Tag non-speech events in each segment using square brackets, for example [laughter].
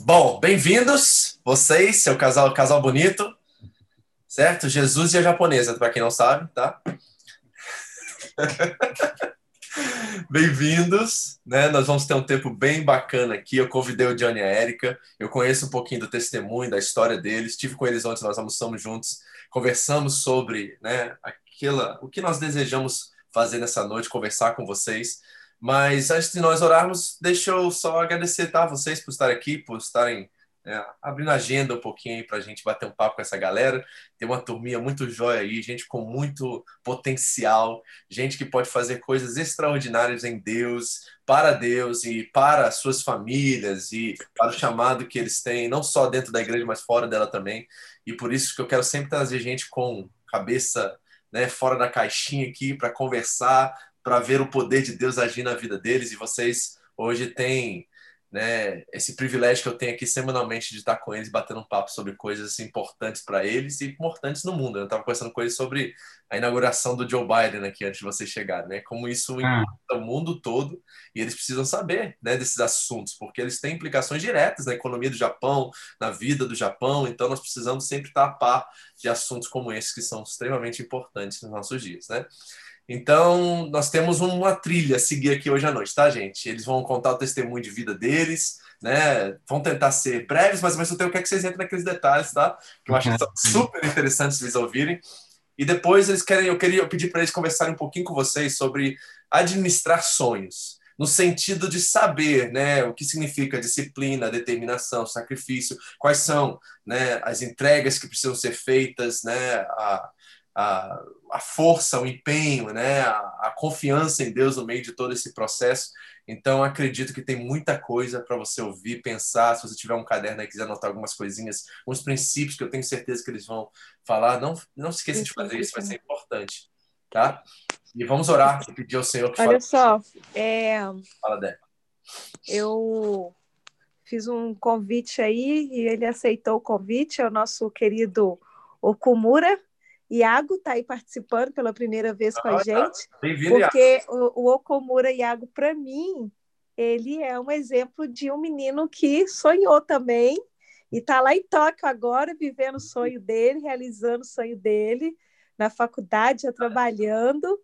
Bom, bem-vindos, vocês, seu casal, casal bonito, certo? Jesus e a japonesa, para quem não sabe, tá? [laughs] Bem-vindos, né? Nós vamos ter um tempo bem bacana aqui. Eu convidei o Johnny e a Erika. Eu conheço um pouquinho do testemunho, da história deles. Estive com eles ontem, nós almoçamos juntos, conversamos sobre, né, aquela, o que nós desejamos fazer nessa noite, conversar com vocês. Mas antes de nós orarmos, deixa eu só agradecer tá, vocês por estarem aqui, por estarem é, abrindo a agenda um pouquinho para a gente bater um papo com essa galera. Tem uma turminha muito jóia aí, gente com muito potencial, gente que pode fazer coisas extraordinárias em Deus, para Deus e para suas famílias e para o chamado que eles têm, não só dentro da igreja, mas fora dela também. E por isso que eu quero sempre trazer gente com cabeça né, fora da caixinha aqui para conversar, para ver o poder de Deus agir na vida deles. E vocês hoje têm né, esse privilégio que eu tenho aqui semanalmente de estar com eles, batendo um papo sobre coisas importantes para eles e importantes no mundo. Eu estava conversando com eles sobre a inauguração do Joe Biden aqui antes de vocês chegarem, né? Como isso ah. impacta o mundo todo e eles precisam saber, né, desses assuntos, porque eles têm implicações diretas na economia do Japão, na vida do Japão. Então nós precisamos sempre estar a par de assuntos como esses que são extremamente importantes nos nossos dias, né? Então, nós temos uma trilha a seguir aqui hoje à noite, tá, gente? Eles vão contar o testemunho de vida deles, né? Vão tentar ser breves, mas ao mesmo tempo eu quero que vocês entrem naqueles detalhes, tá? Que eu acho que são super interessantes eles ouvirem. E depois eles querem, eu queria pedir para eles conversarem um pouquinho com vocês sobre administrar sonhos, no sentido de saber, né, o que significa disciplina, determinação, sacrifício, quais são, né, as entregas que precisam ser feitas, né, a, a, a força, o empenho, né, a, a, confiança em Deus no meio de todo esse processo. Então, acredito que tem muita coisa para você ouvir, pensar. Se você tiver um caderno e quiser anotar algumas coisinhas, uns princípios que eu tenho certeza que eles vão falar, não, não se esqueça de fazer isso, vai ser importante. Tá? E vamos orar e pedir ao Senhor que Olha só, é... Fala, Dé. Eu fiz um convite aí e ele aceitou o convite, é o nosso querido Okumura, Iago está aí participando pela primeira vez com a gente, porque o, o Okomura Iago, para mim, ele é um exemplo de um menino que sonhou também e está lá em Tóquio agora, vivendo o sonho dele, realizando o sonho dele na faculdade, já trabalhando,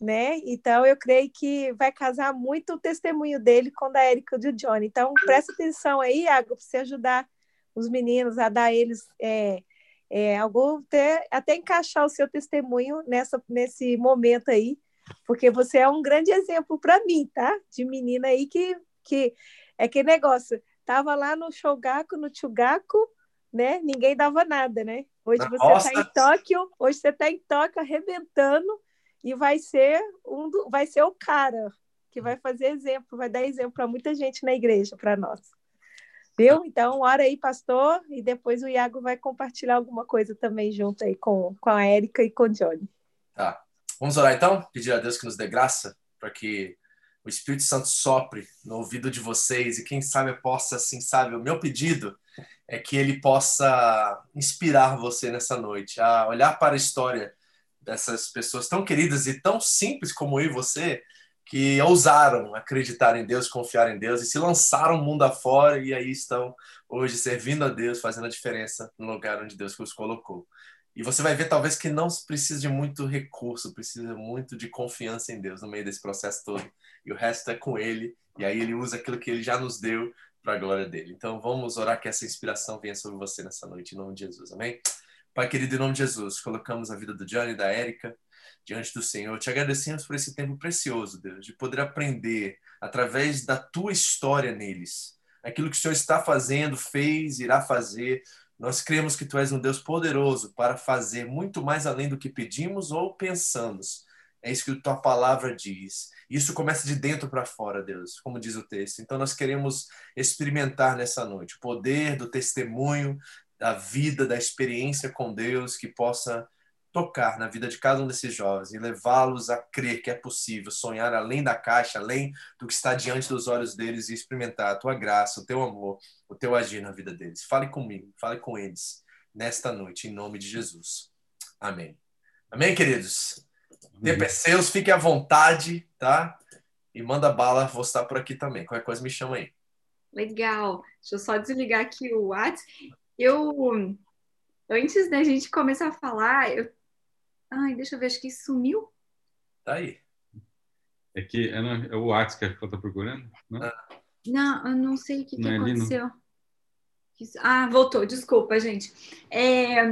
né? Então, eu creio que vai casar muito o testemunho dele com o da Érica e do Johnny. Então, presta atenção aí, Iago, para você ajudar os meninos a dar eles... É, é, algo até, até encaixar o seu testemunho nessa, nesse momento aí, porque você é um grande exemplo para mim, tá? De menina aí que, que é que negócio, tava lá no Shogaku, no Chugaku, né? Ninguém dava nada, né? Hoje você está em Tóquio, hoje você está em Tóquio arrebentando e vai ser um do, vai ser o cara que vai fazer exemplo, vai dar exemplo para muita gente na igreja, para nós. Viu? Então, ora aí, pastor, e depois o Iago vai compartilhar alguma coisa também junto aí com, com a Érica e com o Johnny. Tá. Vamos orar então? Pedir a Deus que nos dê graça para que o Espírito Santo sopre no ouvido de vocês e quem sabe possa, assim, sabe, o meu pedido é que ele possa inspirar você nessa noite a olhar para a história dessas pessoas tão queridas e tão simples como eu e você, que ousaram acreditar em Deus, confiar em Deus e se lançaram mundo afora e aí estão hoje servindo a Deus, fazendo a diferença no lugar onde Deus os colocou. E você vai ver talvez que não precisa de muito recurso, precisa muito de confiança em Deus no meio desse processo todo. E o resto é com Ele, e aí Ele usa aquilo que Ele já nos deu para a glória dele. Então vamos orar que essa inspiração venha sobre você nessa noite, em nome de Jesus, amém? Pai querido, em nome de Jesus, colocamos a vida do Johnny e da Érica diante do Senhor. Te agradecemos por esse tempo precioso, Deus, de poder aprender através da tua história neles. Aquilo que o Senhor está fazendo, fez, irá fazer. Nós cremos que tu és um Deus poderoso para fazer muito mais além do que pedimos ou pensamos. É isso que tua palavra diz. Isso começa de dentro para fora, Deus, como diz o texto. Então nós queremos experimentar nessa noite o poder do testemunho, da vida, da experiência com Deus que possa tocar na vida de cada um desses jovens e levá-los a crer que é possível sonhar além da caixa, além do que está diante dos olhos deles e experimentar a tua graça, o teu amor, o teu agir na vida deles. Fale comigo, fale com eles nesta noite, em nome de Jesus. Amém. Amém, queridos? Tempo é seus, fique à vontade, tá? E manda bala, vou estar por aqui também. Qualquer coisa me chama aí. Legal. Deixa eu só desligar aqui o WhatsApp. Eu, antes da gente começar a falar, eu... Ai, deixa eu ver, acho que sumiu. Tá aí. É que é, é o WhatsApp que ela tá procurando? Não, ah. não eu não sei o que, que é aconteceu. Ah, voltou, desculpa, gente. É...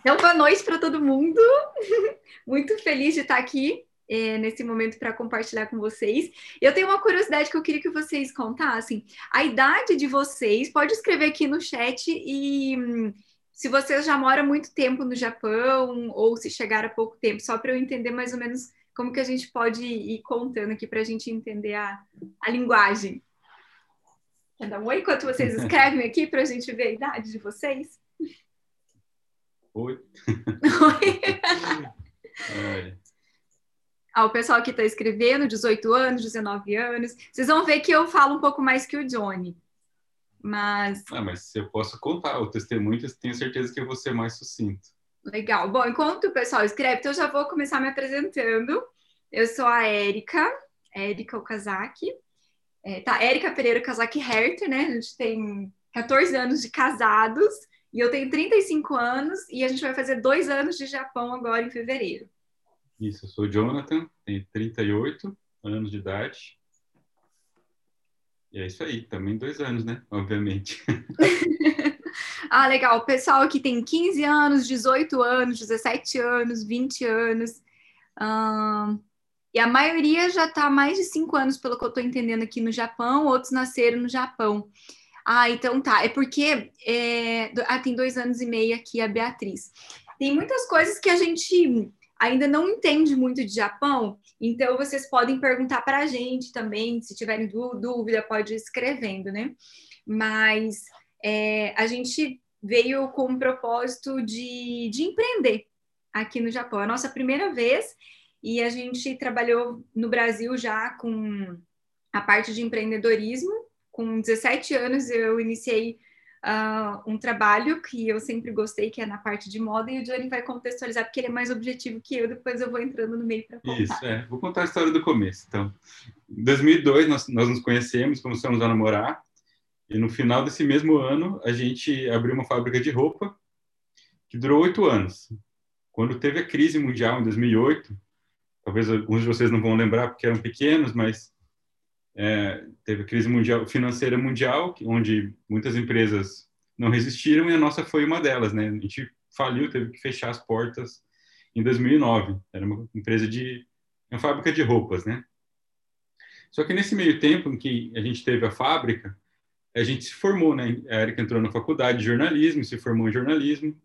Então, boa noite para todo mundo. [laughs] Muito feliz de estar aqui é, nesse momento para compartilhar com vocês. Eu tenho uma curiosidade que eu queria que vocês contassem. A idade de vocês, pode escrever aqui no chat e hum, se vocês já moram muito tempo no Japão ou se chegaram há pouco tempo, só para eu entender mais ou menos como que a gente pode ir contando aqui para a gente entender a, a linguagem. Quer dar um oi enquanto vocês [laughs] escrevem aqui para a gente ver a idade de vocês? Oi. Oi. Ah, o pessoal que está escrevendo, 18 anos, 19 anos. Vocês vão ver que eu falo um pouco mais que o Johnny. Mas. Ah, mas eu posso contar o testemunho, tenho certeza que eu vou ser mais sucinto. Legal. Bom, enquanto o pessoal escreve, então eu já vou começar me apresentando. Eu sou a Érica, Érica Okazaki. É, tá, Érica Pereira Okazaki Herter, né? A gente tem 14 anos de casados e eu tenho 35 anos e a gente vai fazer dois anos de Japão agora em fevereiro. Isso, eu sou Jonathan, tenho 38 anos de idade. E é isso aí, também dois anos, né? Obviamente. [laughs] ah, legal. Pessoal que tem 15 anos, 18 anos, 17 anos, 20 anos. e a maioria já está mais de 5 anos, pelo que eu estou entendendo aqui no Japão, outros nasceram no Japão. Ah, então tá. É porque é... ah, tem dois anos e meio aqui a Beatriz. Tem muitas coisas que a gente ainda não entende muito de Japão, então vocês podem perguntar para a gente também, se tiverem dúvida, pode ir escrevendo, né? Mas é, a gente veio com o propósito de, de empreender aqui no Japão. É a nossa primeira vez e a gente trabalhou no Brasil já com a parte de empreendedorismo. Com 17 anos eu iniciei uh, um trabalho que eu sempre gostei, que é na parte de moda, e o Johnny vai contextualizar, porque ele é mais objetivo que eu, depois eu vou entrando no meio para contar. Isso, é. Vou contar a história do começo, então. Em 2002, nós, nós nos conhecemos, começamos a namorar, e no final desse mesmo ano, a gente abriu uma fábrica de roupa, que durou oito anos. Quando teve a crise mundial, em 2008, talvez alguns de vocês não vão lembrar porque eram pequenos, mas é, teve crise mundial, financeira mundial, onde muitas empresas não resistiram e a nossa foi uma delas, né? A gente faliu, teve que fechar as portas em 2009. Era uma empresa de uma fábrica de roupas, né? Só que nesse meio tempo em que a gente teve a fábrica, a gente se formou, né? A Erika entrou na faculdade de jornalismo, se formou em jornalismo.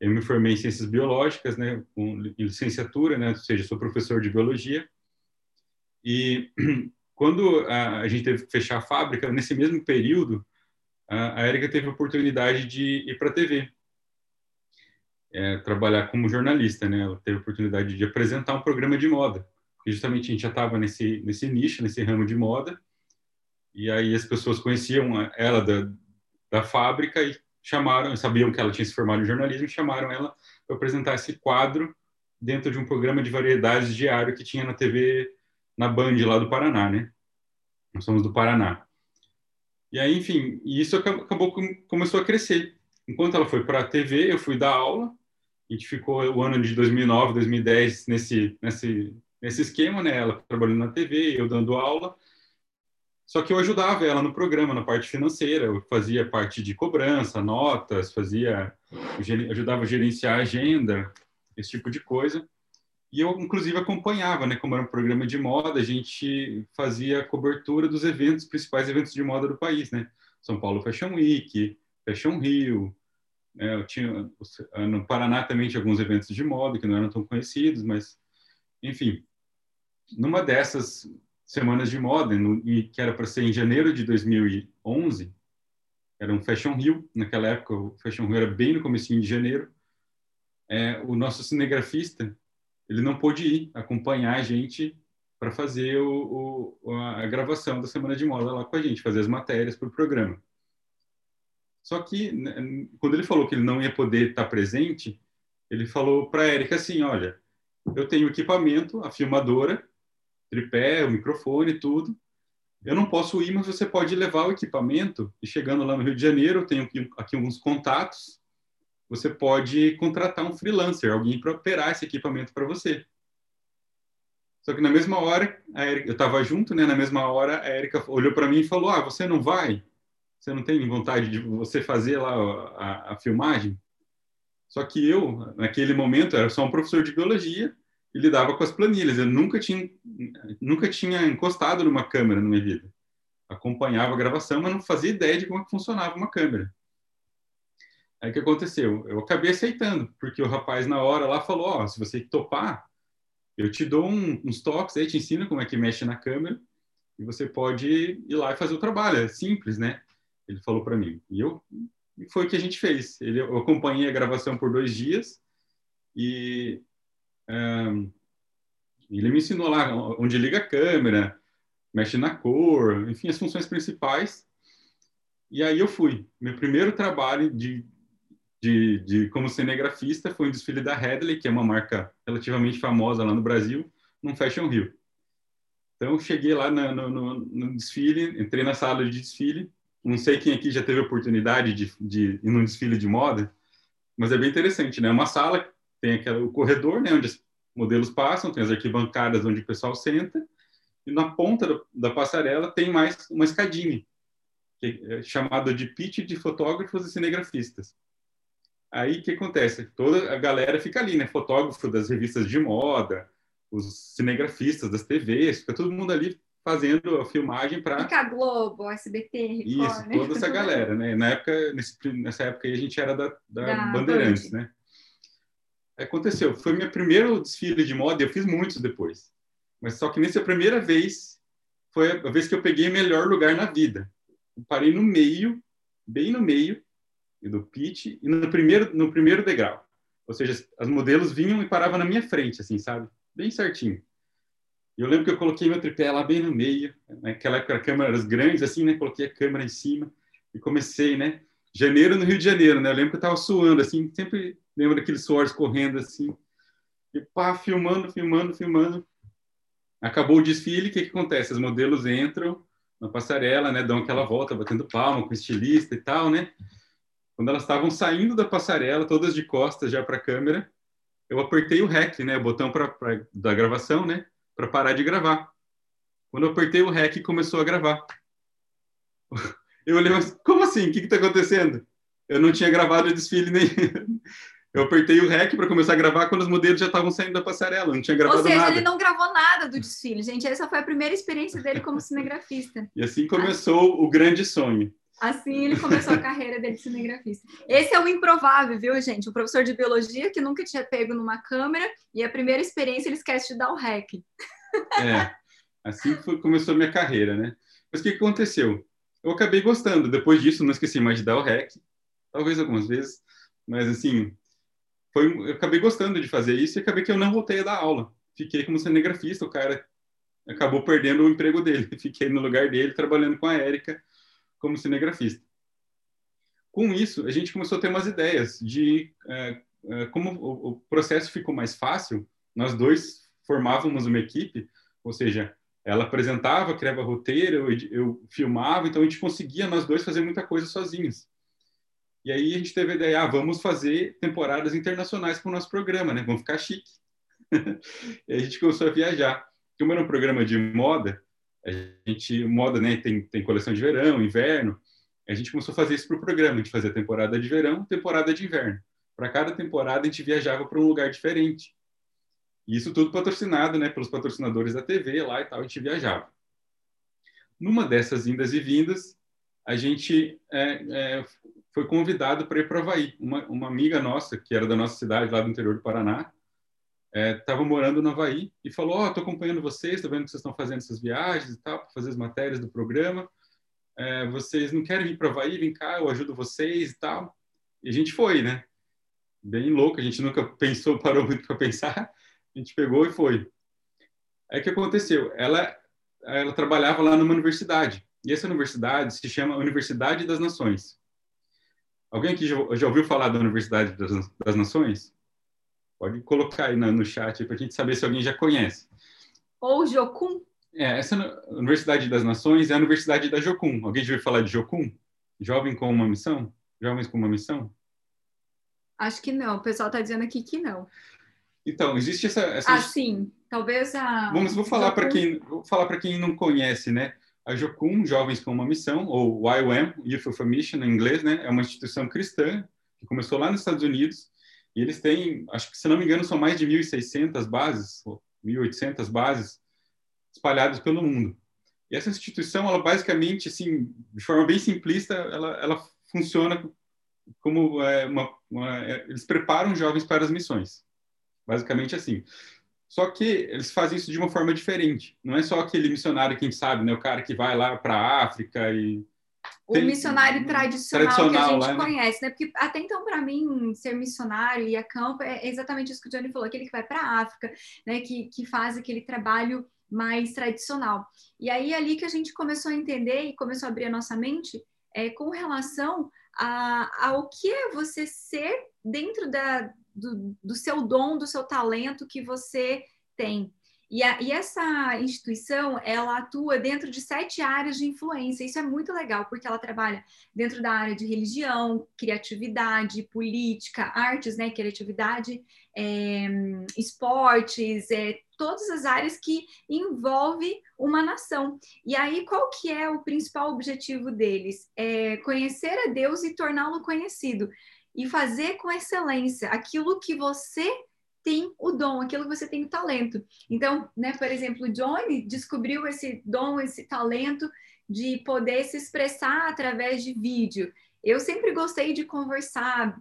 Eu me formei em ciências biológicas, né? Com licenciatura, né? Ou seja, sou professor de biologia. E quando a, a gente teve que fechar a fábrica, nesse mesmo período, a, a Érica teve a oportunidade de ir para a TV, é, trabalhar como jornalista, né? Ela teve a oportunidade de apresentar um programa de moda, porque justamente a gente já estava nesse nesse nicho, nesse ramo de moda, e aí as pessoas conheciam ela da, da fábrica e chamaram, sabiam que ela tinha se formado em jornalismo, e chamaram ela para apresentar esse quadro dentro de um programa de variedades diário que tinha na TV na Band lá do Paraná, né? Nós somos do Paraná. E aí, enfim, isso acabou começou a crescer. Enquanto ela foi para a TV, eu fui dar aula. A gente ficou o ano de 2009, 2010 nesse nesse nesse esquema, né? Ela trabalhando na TV, eu dando aula. Só que eu ajudava ela no programa, na parte financeira. Eu fazia parte de cobrança, notas, fazia ajudava a gerenciar a agenda, esse tipo de coisa. E eu, inclusive, acompanhava, né? Como era um programa de moda, a gente fazia cobertura dos eventos, principais eventos de moda do país, né? São Paulo Fashion Week, Fashion Rio. Né? Eu tinha, no Paraná também tinha alguns eventos de moda que não eram tão conhecidos, mas, enfim. Numa dessas semanas de moda, no, que era para ser em janeiro de 2011, era um Fashion Rio, naquela época o Fashion Rio era bem no comecinho de janeiro, é, o nosso cinegrafista ele não pôde ir acompanhar a gente para fazer o, o, a gravação da Semana de Moda lá com a gente, fazer as matérias para o programa. Só que, né, quando ele falou que ele não ia poder estar presente, ele falou para a Érica assim, olha, eu tenho equipamento, a filmadora, tripé, o microfone, tudo, eu não posso ir, mas você pode levar o equipamento e chegando lá no Rio de Janeiro, eu tenho aqui alguns contatos, você pode contratar um freelancer, alguém para operar esse equipamento para você. Só que na mesma hora, eu estava junto, né? Na mesma hora, a Erika olhou para mim e falou: Ah, você não vai? Você não tem vontade de você fazer lá a, a filmagem? Só que eu, naquele momento, era só um professor de biologia e lidava com as planilhas. Eu nunca tinha, nunca tinha encostado numa câmera na minha vida. Acompanhava a gravação, mas não fazia ideia de como é funcionava uma câmera. Aí o que aconteceu? Eu acabei aceitando, porque o rapaz na hora lá falou: Ó, oh, se você topar, eu te dou um, uns toques aí, te ensino como é que mexe na câmera e você pode ir lá e fazer o trabalho. É simples, né? Ele falou para mim. E eu e foi o que a gente fez. Ele, eu acompanhei a gravação por dois dias e um, ele me ensinou lá onde liga a câmera, mexe na cor, enfim, as funções principais. E aí eu fui. Meu primeiro trabalho de, de, de como cinegrafista foi um desfile da Headley, que é uma marca relativamente famosa lá no Brasil, num Fashion Rio. Então, cheguei lá no, no, no desfile, entrei na sala de desfile não sei quem aqui já teve oportunidade de, de ir num desfile de moda, mas é bem interessante, né? Uma sala tem aquele, o corredor, né, onde os modelos passam, tem as arquibancadas onde o pessoal senta, e na ponta do, da passarela tem mais uma escadinha, que é chamada de pitch de fotógrafos e cinegrafistas. Aí o que acontece? Toda a galera fica ali, né? Fotógrafo das revistas de moda, os cinegrafistas das TVs, fica todo mundo ali fazendo a filmagem para. Fica Globo, SBT, Record, Isso, toda essa galera, né? Na época, nesse, nessa época aí, a gente era da, da, da Bandeirantes, Band. né? Aconteceu, foi meu primeiro desfile de moda, eu fiz muitos depois. Mas só que nessa primeira vez, foi a vez que eu peguei o melhor lugar na vida. Eu parei no meio, bem no meio do pitch, e no primeiro, no primeiro degrau. Ou seja, as modelos vinham e paravam na minha frente, assim, sabe? Bem certinho. Eu lembro que eu coloquei meu tripé lá bem no meio, naquela época câmeras grandes assim, né? Coloquei a câmera em cima e comecei, né? Janeiro no Rio de Janeiro, né? Eu lembro que eu tava suando assim, sempre lembro daqueles suores correndo assim. E pá, filmando, filmando, filmando. Acabou o desfile, o que que acontece? Os modelos entram na passarela, né? Dão aquela volta, batendo palma com o estilista e tal, né? Quando elas estavam saindo da passarela, todas de costas já para a câmera, eu apertei o REC, né? O botão pra, pra, da gravação, né? para parar de gravar. Quando eu apertei o REC, começou a gravar. [laughs] Eu olhei, mas como assim? O que está acontecendo? Eu não tinha gravado o desfile nem. [laughs] Eu apertei o REC para começar a gravar quando os modelos já estavam saindo da passarela, não tinha gravado nada. Ou seja, nada. ele não gravou nada do desfile, gente. Essa foi a primeira experiência dele como cinegrafista. E assim começou o grande sonho. Assim ele começou a carreira dele de cinegrafista. Esse é o improvável, viu, gente? Um professor de biologia que nunca tinha pego numa câmera e a primeira experiência ele esquece de dar o REC. É, assim foi, começou a minha carreira, né? Mas o que aconteceu? Eu acabei gostando. Depois disso, não esqueci mais de dar o REC, talvez algumas vezes, mas assim, foi, eu acabei gostando de fazer isso e acabei que eu não voltei a dar aula. Fiquei como cinegrafista, o cara acabou perdendo o emprego dele. [laughs] Fiquei no lugar dele, trabalhando com a Érica como cinegrafista. Com isso, a gente começou a ter umas ideias de é, é, como o, o, processo ficou mais fácil. Nós dois formávamos uma equipe, ou seja, ela apresentava, criava roteiro, eu, eu filmava, então a gente conseguia nós dois fazer muita coisa sozinhos. E aí a gente teve a ideia, ah, vamos fazer temporadas internacionais para o nosso programa, né? Vamos ficar chique. [laughs] e a gente começou a viajar. Como era um programa de moda, a gente, moda, né, tem, tem coleção de verão, inverno, a gente começou a fazer isso para o programa, a gente fazia temporada de verão, temporada de inverno. Para cada temporada a gente viajava para um lugar diferente. E isso tudo patrocinado, né, pelos patrocinadores da TV lá e tal, a gente viajava. Numa dessas indas e vindas, a gente é, é, foi convidado para ir para Havaí. Uma, uma amiga nossa, que era da nossa cidade, lá do interior do Paraná, estava é, morando no Havaí e falou: Ó, oh, acompanhando vocês, estou vendo que vocês estão fazendo essas viagens e tal, para fazer as matérias do programa. É, vocês não querem vir para Havaí? Vem cá, eu ajudo vocês e tal. E a gente foi, né? Bem louco, a gente nunca [laughs] pensou, parou muito para pensar. A gente pegou e foi. Aí o que aconteceu? Ela, ela trabalhava lá numa universidade. E essa universidade se chama Universidade das Nações. Alguém aqui já, já ouviu falar da Universidade das, das Nações? Pode colocar aí no, no chat para a gente saber se alguém já conhece. Ou Jocum? É, essa Universidade das Nações é a Universidade da Jocum. Alguém já ouviu falar de Jocum? Jovem com uma missão? Jovens com uma missão? Acho que não. O pessoal está dizendo aqui que não. Então, existe essa. essa... Ah, sim. Talvez a. Vamos, vou falar para quem, vou falar para quem não conhece, né? A Jocum, Jovens com uma Missão, ou YWAM, Youth of a Mission, em inglês, né? É uma instituição cristã que começou lá nos Estados Unidos e eles têm, acho que se não me engano, são mais de 1.600 bases, 1.800 bases espalhadas pelo mundo. E essa instituição, ela basicamente, assim, de forma bem simplista, ela, ela funciona como é, uma, uma é, eles preparam jovens para as missões, basicamente assim. Só que eles fazem isso de uma forma diferente. Não é só aquele missionário, quem sabe, né, o cara que vai lá para a África e o Tem, missionário tradicional, tradicional, que a gente lá, né? conhece, né? Porque até então, para mim, ser missionário e a campo é exatamente isso que o Johnny falou, aquele que vai para a África, né? Que, que faz aquele trabalho mais tradicional. E aí, ali que a gente começou a entender e começou a abrir a nossa mente é, com relação a, ao que é você ser dentro da, do, do seu dom, do seu talento que você tem. E, a, e, essa instituição, ela atua dentro de sete áreas de influência. Isso é muito legal, porque ela trabalha dentro da área de religião, criatividade, política, artes, né, criatividade, é, esportes, é, todas as áreas que envolve uma nação. E aí, qual que é o principal objetivo deles? É conhecer a Deus e torná-lo conhecido. E fazer com excelência aquilo que você tem o dom, aquilo que você tem o talento. Então, né, por exemplo, o Johnny descobriu esse dom, esse talento de poder se expressar através de vídeo. Eu sempre gostei de conversar,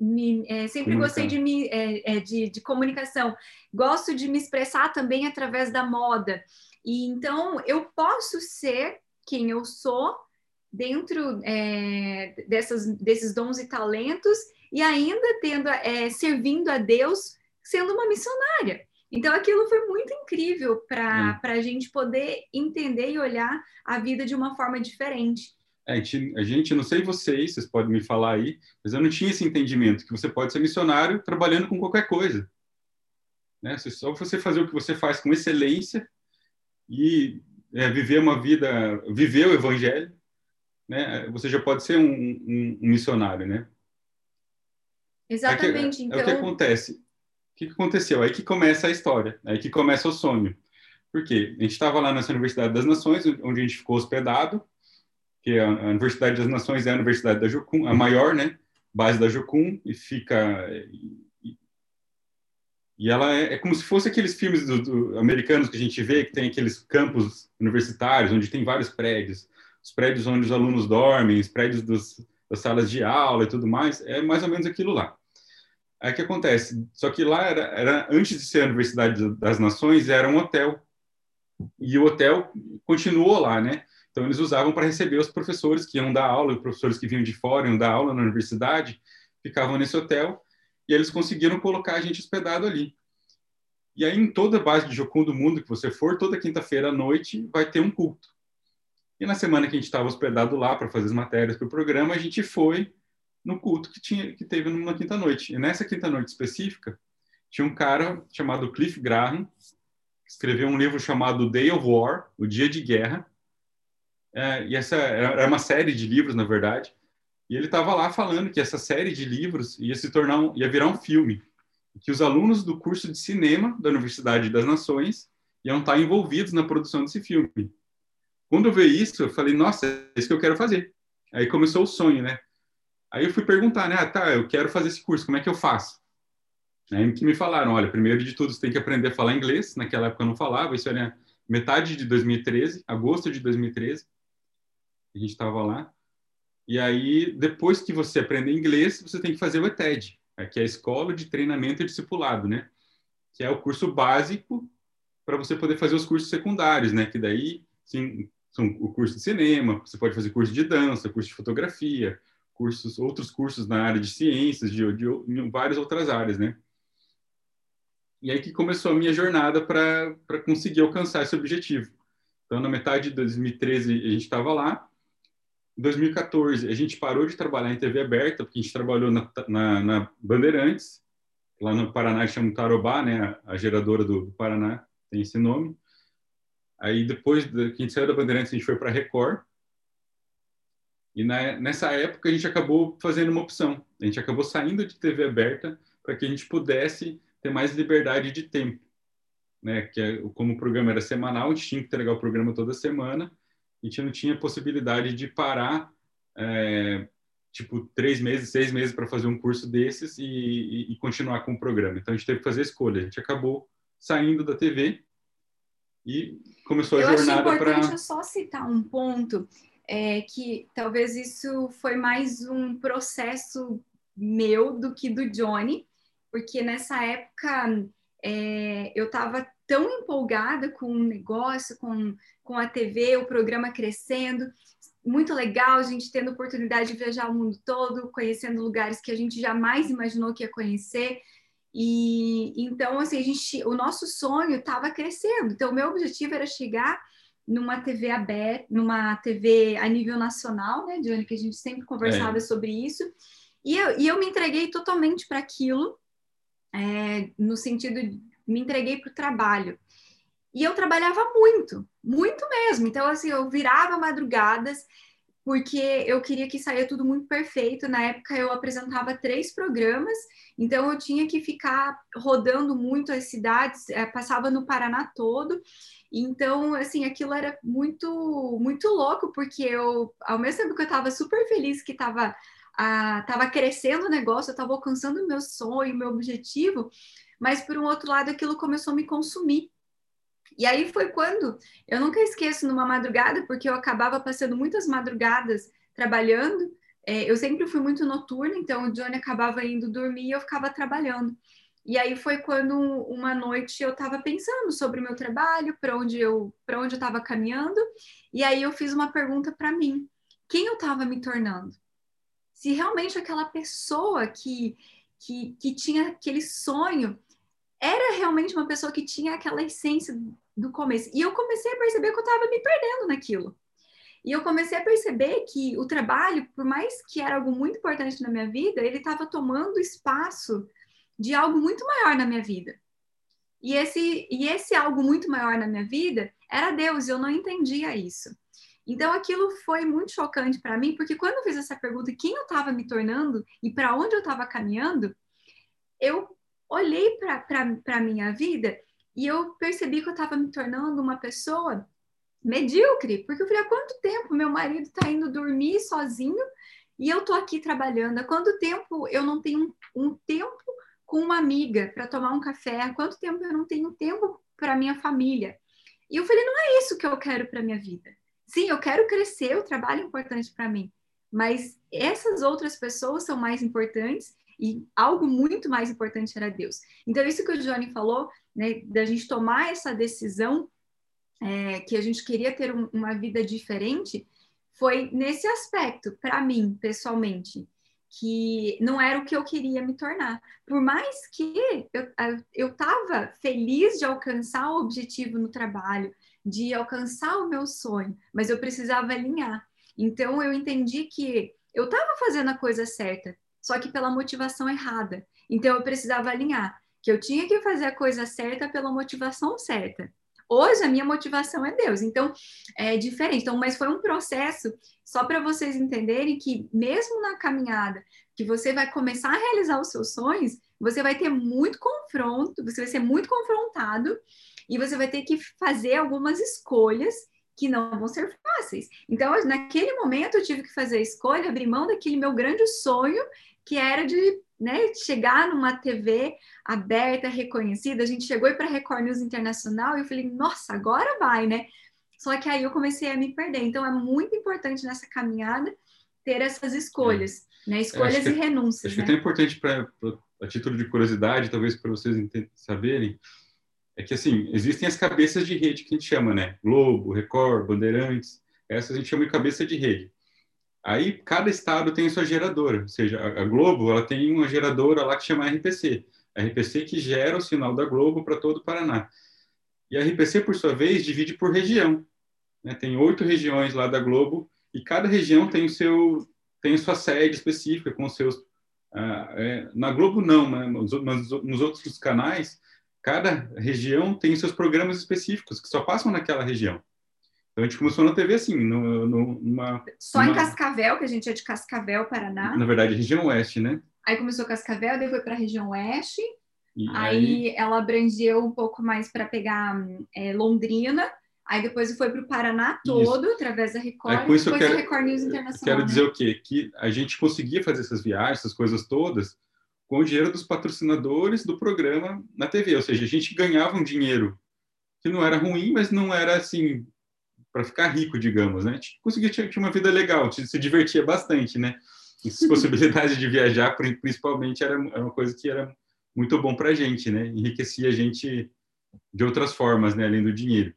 me, é, sempre gostei de, me, é, é, de, de comunicação. Gosto de me expressar também através da moda. E então eu posso ser quem eu sou dentro é, dessas, desses dons e talentos e ainda tendo é, servindo a Deus sendo uma missionária. Então, aquilo foi muito incrível para é. a gente poder entender e olhar a vida de uma forma diferente. É, a, gente, a gente, não sei vocês, vocês podem me falar aí, mas eu não tinha esse entendimento que você pode ser missionário trabalhando com qualquer coisa. Né? Só você fazer o que você faz com excelência e é, viver uma vida, viver o evangelho, né? Você já pode ser um, um, um missionário, né? Exatamente. É, que, então... é o que então acontece que, que aconteceu? Aí que começa a história, aí que começa o sonho. Por quê? A gente estava lá nessa Universidade das Nações, onde a gente ficou hospedado, que a, Universidade das Nações é a Universidade da Jocum, a maior, né? Base da Jocum, e fica. E, e ela é, é, como se fosse aqueles filmes do, do, americanos que a gente vê, que tem aqueles campos universitários, onde tem vários prédios, os prédios onde os alunos dormem, os prédios dos, das salas de aula e tudo mais, é mais ou menos aquilo lá. Aí o que acontece? Só que lá era, era, antes de ser a Universidade das Nações, era um hotel. E o hotel continuou lá, né? Então eles usavam para receber os professores que iam dar aula, os professores que vinham de fora iam dar aula na universidade, ficavam nesse hotel e eles conseguiram colocar a gente hospedado ali. E aí em toda base de Jocum do mundo que você for, toda quinta-feira à noite vai ter um culto. E na semana que a gente estava hospedado lá para fazer as matérias para o programa, a gente foi no culto que tinha que teve numa quinta noite. E nessa quinta noite específica, tinha um cara chamado Cliff Graham, que escreveu um livro chamado Day of War, O Dia de Guerra. É, e essa era uma série de livros, na verdade. E ele estava lá falando que essa série de livros ia se tornar um, ia virar um filme, que os alunos do curso de cinema da Universidade das Nações iam estar envolvidos na produção desse filme. Quando eu vi isso, eu falei, nossa, é isso que eu quero fazer. Aí começou o sonho, né? Aí eu fui perguntar, né? Ah, tá, eu quero fazer esse curso, como é que eu faço? Aí que me falaram, olha, primeiro de tudo você tem que aprender a falar inglês. Naquela época eu não falava, isso era metade de 2013, agosto de 2013. A gente estava lá. E aí, depois que você aprender inglês, você tem que fazer o ETED, que é a Escola de Treinamento e Discipulado, né? Que é o curso básico para você poder fazer os cursos secundários, né? Que daí, sim, são o curso de cinema, você pode fazer curso de dança, curso de fotografia, cursos, outros cursos na área de ciências, de, de, de várias outras áreas, né? E aí que começou a minha jornada para conseguir alcançar esse objetivo. Então, na metade de 2013, a gente estava lá. Em 2014, a gente parou de trabalhar em TV aberta, porque a gente trabalhou na, na, na Bandeirantes, lá no Paraná chama Tarobá, né? A geradora do, do Paraná tem esse nome. Aí depois que a gente saiu da Bandeirantes, a gente foi para Record. E na, nessa época a gente acabou fazendo uma opção. A gente acabou saindo de TV aberta para que a gente pudesse ter mais liberdade de tempo. Né? Que é, como o programa era semanal, a gente tinha que entregar o programa toda semana. A gente não tinha possibilidade de parar, é, tipo, três meses, seis meses para fazer um curso desses e, e, e continuar com o programa. Então a gente teve que fazer escolha. A gente acabou saindo da TV e começou a Eu jornada para. Eu acho importante só citar um ponto é, que talvez isso foi mais um processo meu do que do Johnny, porque nessa época é, eu estava tão empolgada com o negócio, com, com a TV, o programa crescendo, muito legal, a gente tendo oportunidade de viajar o mundo todo, conhecendo lugares que a gente jamais imaginou que ia conhecer. E então, assim, a gente, o nosso sonho estava crescendo. Então, o meu objetivo era chegar numa TV aberta, numa TV a nível nacional, né, Johnny, que a gente sempre conversava é. sobre isso. E eu, e eu me entreguei totalmente para aquilo, é, no sentido de me entreguei para o trabalho. E eu trabalhava muito, muito mesmo. Então, assim, eu virava madrugadas, porque eu queria que saia tudo muito perfeito. Na época, eu apresentava três programas, então eu tinha que ficar rodando muito as cidades, é, passava no Paraná todo. Então, assim, aquilo era muito, muito louco, porque eu, ao mesmo tempo que eu estava super feliz que estava estava crescendo o negócio, eu estava alcançando o meu sonho, meu objetivo, mas por um outro lado aquilo começou a me consumir. E aí foi quando, eu nunca esqueço numa madrugada, porque eu acabava passando muitas madrugadas trabalhando, é, eu sempre fui muito noturna, então o Johnny acabava indo dormir e eu ficava trabalhando. E aí foi quando uma noite eu estava pensando sobre o meu trabalho, para onde eu para onde eu estava caminhando, e aí eu fiz uma pergunta para mim: quem eu estava me tornando? se realmente aquela pessoa que, que, que tinha aquele sonho era realmente uma pessoa que tinha aquela essência do começo. E eu comecei a perceber que eu estava me perdendo naquilo. E eu comecei a perceber que o trabalho, por mais que era algo muito importante na minha vida, ele estava tomando espaço de algo muito maior na minha vida. E esse, e esse algo muito maior na minha vida era Deus, e eu não entendia isso. Então aquilo foi muito chocante para mim, porque quando eu fiz essa pergunta, quem eu estava me tornando e para onde eu estava caminhando, eu olhei para a minha vida e eu percebi que eu estava me tornando uma pessoa medíocre, porque eu falei, há quanto tempo meu marido está indo dormir sozinho e eu estou aqui trabalhando? Há quanto tempo eu não tenho um, um tempo com uma amiga para tomar um café? Há quanto tempo eu não tenho tempo para minha família? E eu falei, não é isso que eu quero para minha vida. Sim, eu quero crescer, o trabalho é importante para mim, mas essas outras pessoas são mais importantes e algo muito mais importante era Deus. Então, isso que o Johnny falou, né, da gente tomar essa decisão, é, que a gente queria ter um, uma vida diferente, foi nesse aspecto, para mim, pessoalmente, que não era o que eu queria me tornar. Por mais que eu estava feliz de alcançar o objetivo no trabalho, de alcançar o meu sonho, mas eu precisava alinhar. Então eu entendi que eu estava fazendo a coisa certa, só que pela motivação errada. Então eu precisava alinhar, que eu tinha que fazer a coisa certa pela motivação certa. Hoje a minha motivação é Deus, então é diferente. Então, mas foi um processo só para vocês entenderem que mesmo na caminhada que você vai começar a realizar os seus sonhos, você vai ter muito confronto, você vai ser muito confrontado e você vai ter que fazer algumas escolhas que não vão ser fáceis. Então, naquele momento, eu tive que fazer a escolha, abrir mão daquele meu grande sonho, que era de né, chegar numa TV aberta, reconhecida. A gente chegou para a Record News Internacional e eu falei, nossa, agora vai, né? Só que aí eu comecei a me perder. Então, é muito importante nessa caminhada ter essas escolhas, é. né? Escolhas e renúncias. Acho né? que é até importante, para a título de curiosidade, talvez para vocês saberem, é que assim, existem as cabeças de rede que a gente chama, né? Globo, Record, Bandeirantes, essas a gente chama de cabeça de rede. Aí cada estado tem a sua geradora, ou seja, a Globo ela tem uma geradora lá que chama RPC, RPC que gera o sinal da Globo para todo o Paraná. E a RPC, por sua vez, divide por região. Né? Tem oito regiões lá da Globo e cada região tem o seu tem sua sede específica com seus ah, é, na Globo não, né? nos, nos, nos outros canais cada região tem seus programas específicos que só passam naquela região. Então a gente começou na TV assim, no, no, numa, Só numa, em Cascavel, que a gente é de Cascavel, Paraná. Na verdade, região oeste, né? Aí começou Cascavel, daí foi para a região oeste. E aí, ela abrangeu um pouco mais para pegar é, Londrina. Aí depois foi para o Paraná todo, Isso. através da Record. Aí, com isso eu depois quero- Record News Internacional. Quero né? dizer o quê? Que a gente conseguia fazer essas viagens, essas coisas todas, com o dinheiro dos patrocinadores do programa na TV. Ou seja, a gente ganhava um dinheiro que não era ruim, mas não era assim para ficar rico, digamos, né? Gente conseguia tinha, uma vida legal, se divertia bastante, né? Essas possibilidades de viajar, pri- principalmente, era, era uma coisa que era muito bom para a gente, né? Enriquecia a gente de outras formas, né? Além do dinheiro.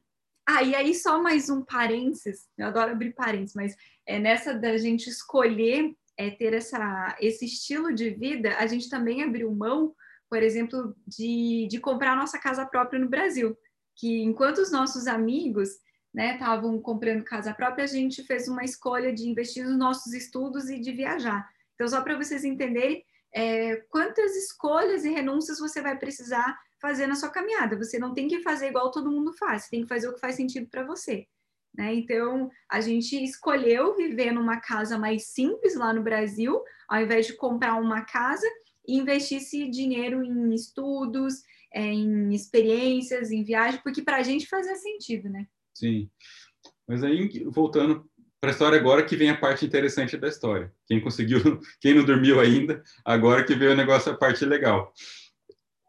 Ah, e aí só mais um parênteses, eu adoro abrir parênteses, mas é nessa da gente escolher é, ter essa, esse estilo de vida, a gente também abriu mão, por exemplo, de, de comprar nossa casa própria no Brasil. Que enquanto os nossos amigos né, estavam comprando casa própria, a gente fez uma escolha de investir nos nossos estudos e de viajar. Então, só para vocês entenderem é, quantas escolhas e renúncias você vai precisar fazer na sua caminhada. Você não tem que fazer igual todo mundo faz, você tem que fazer o que faz sentido para você. Né? Então, a gente escolheu viver numa casa mais simples lá no Brasil, ao invés de comprar uma casa e investir esse dinheiro em estudos, é, em experiências, em viagem, porque para a gente fazia sentido, né? Sim. Mas aí, voltando para a história agora, que vem a parte interessante da história. Quem conseguiu, [laughs] quem não dormiu ainda, agora que veio o negócio, a parte legal.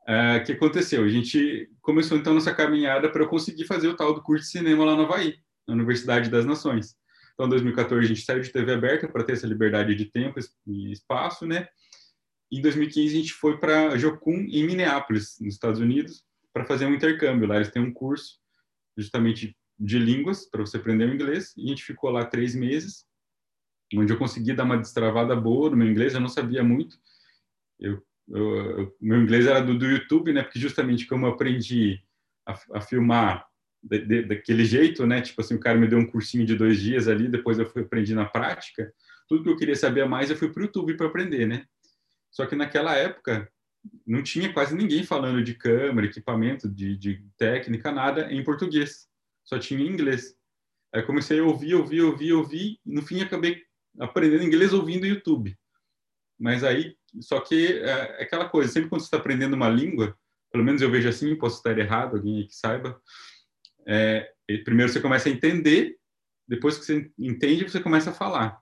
É, O que aconteceu? A gente começou, então, nossa caminhada para eu conseguir fazer o tal do curso de cinema lá no Havaí, na Universidade das Nações. Então, em 2014, a gente saiu de TV aberta para ter essa liberdade de tempo e espaço, né? Em 2015, a gente foi para Jocum, em Minneapolis, nos Estados Unidos, para fazer um intercâmbio. Lá eles têm um curso justamente de línguas para você aprender o inglês. E a gente ficou lá três meses, onde eu consegui dar uma destravada boa no meu inglês. Eu não sabia muito. Eu, eu, eu- meu inglês era do, do YouTube, né? Porque justamente como eu aprendi a, a filmar de- de- daquele jeito, né? Tipo assim, o cara me deu um cursinho de dois dias ali, depois eu fui aprendi na prática. Tudo que eu queria saber mais, eu fui para o YouTube para aprender, né? Só que naquela época não tinha quase ninguém falando de câmera, equipamento, de, de técnica, nada em português. Só tinha inglês. Aí comecei a ouvir, ouvir, ouvir, ouvir. E no fim acabei aprendendo inglês ouvindo YouTube. Mas aí, só que é é aquela coisa, sempre quando você está aprendendo uma língua, pelo menos eu vejo assim, posso estar errado, alguém que saiba, é, primeiro você começa a entender, depois que você entende, você começa a falar.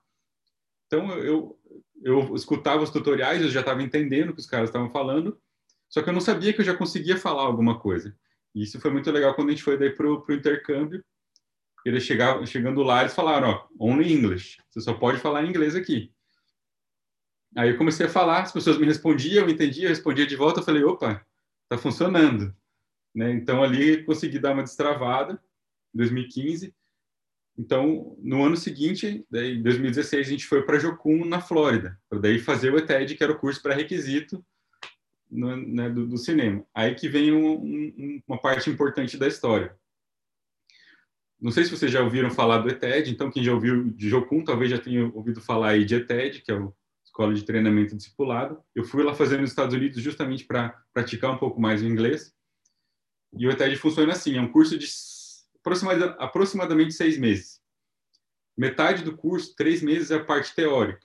Então, eu, eu escutava os tutoriais, eu já estava entendendo o que os caras estavam falando, só que eu não sabia que eu já conseguia falar alguma coisa. E isso foi muito legal quando a gente foi daí pro, pro intercâmbio. Eles chegavam, chegando lá, eles falaram, ó, only English. Você só pode falar inglês aqui. Aí eu comecei a falar, as pessoas me respondiam, eu entendia, eu respondia de volta, eu falei, opa, tá funcionando. Né? Então ali consegui dar uma destravada, em 2015. Então, no ano seguinte, em 2016, a gente foi para Jocum, na Flórida, para daí fazer o ETED, que era o curso pré-requisito no- né, do, do cinema. Aí que vem um- um- uma parte importante da história. Não sei se vocês já ouviram falar do ETED, então quem já ouviu de Jocum talvez já tenha ouvido falar aí de ETED, que é o Escola de Treinamento Discipulado. Eu fui lá fazer nos Estados Unidos justamente para praticar um pouco mais o inglês. E o ETED funciona assim, é um curso de aproximada- aproximadamente seis meses. Metade do curso, três meses, é a parte teórica.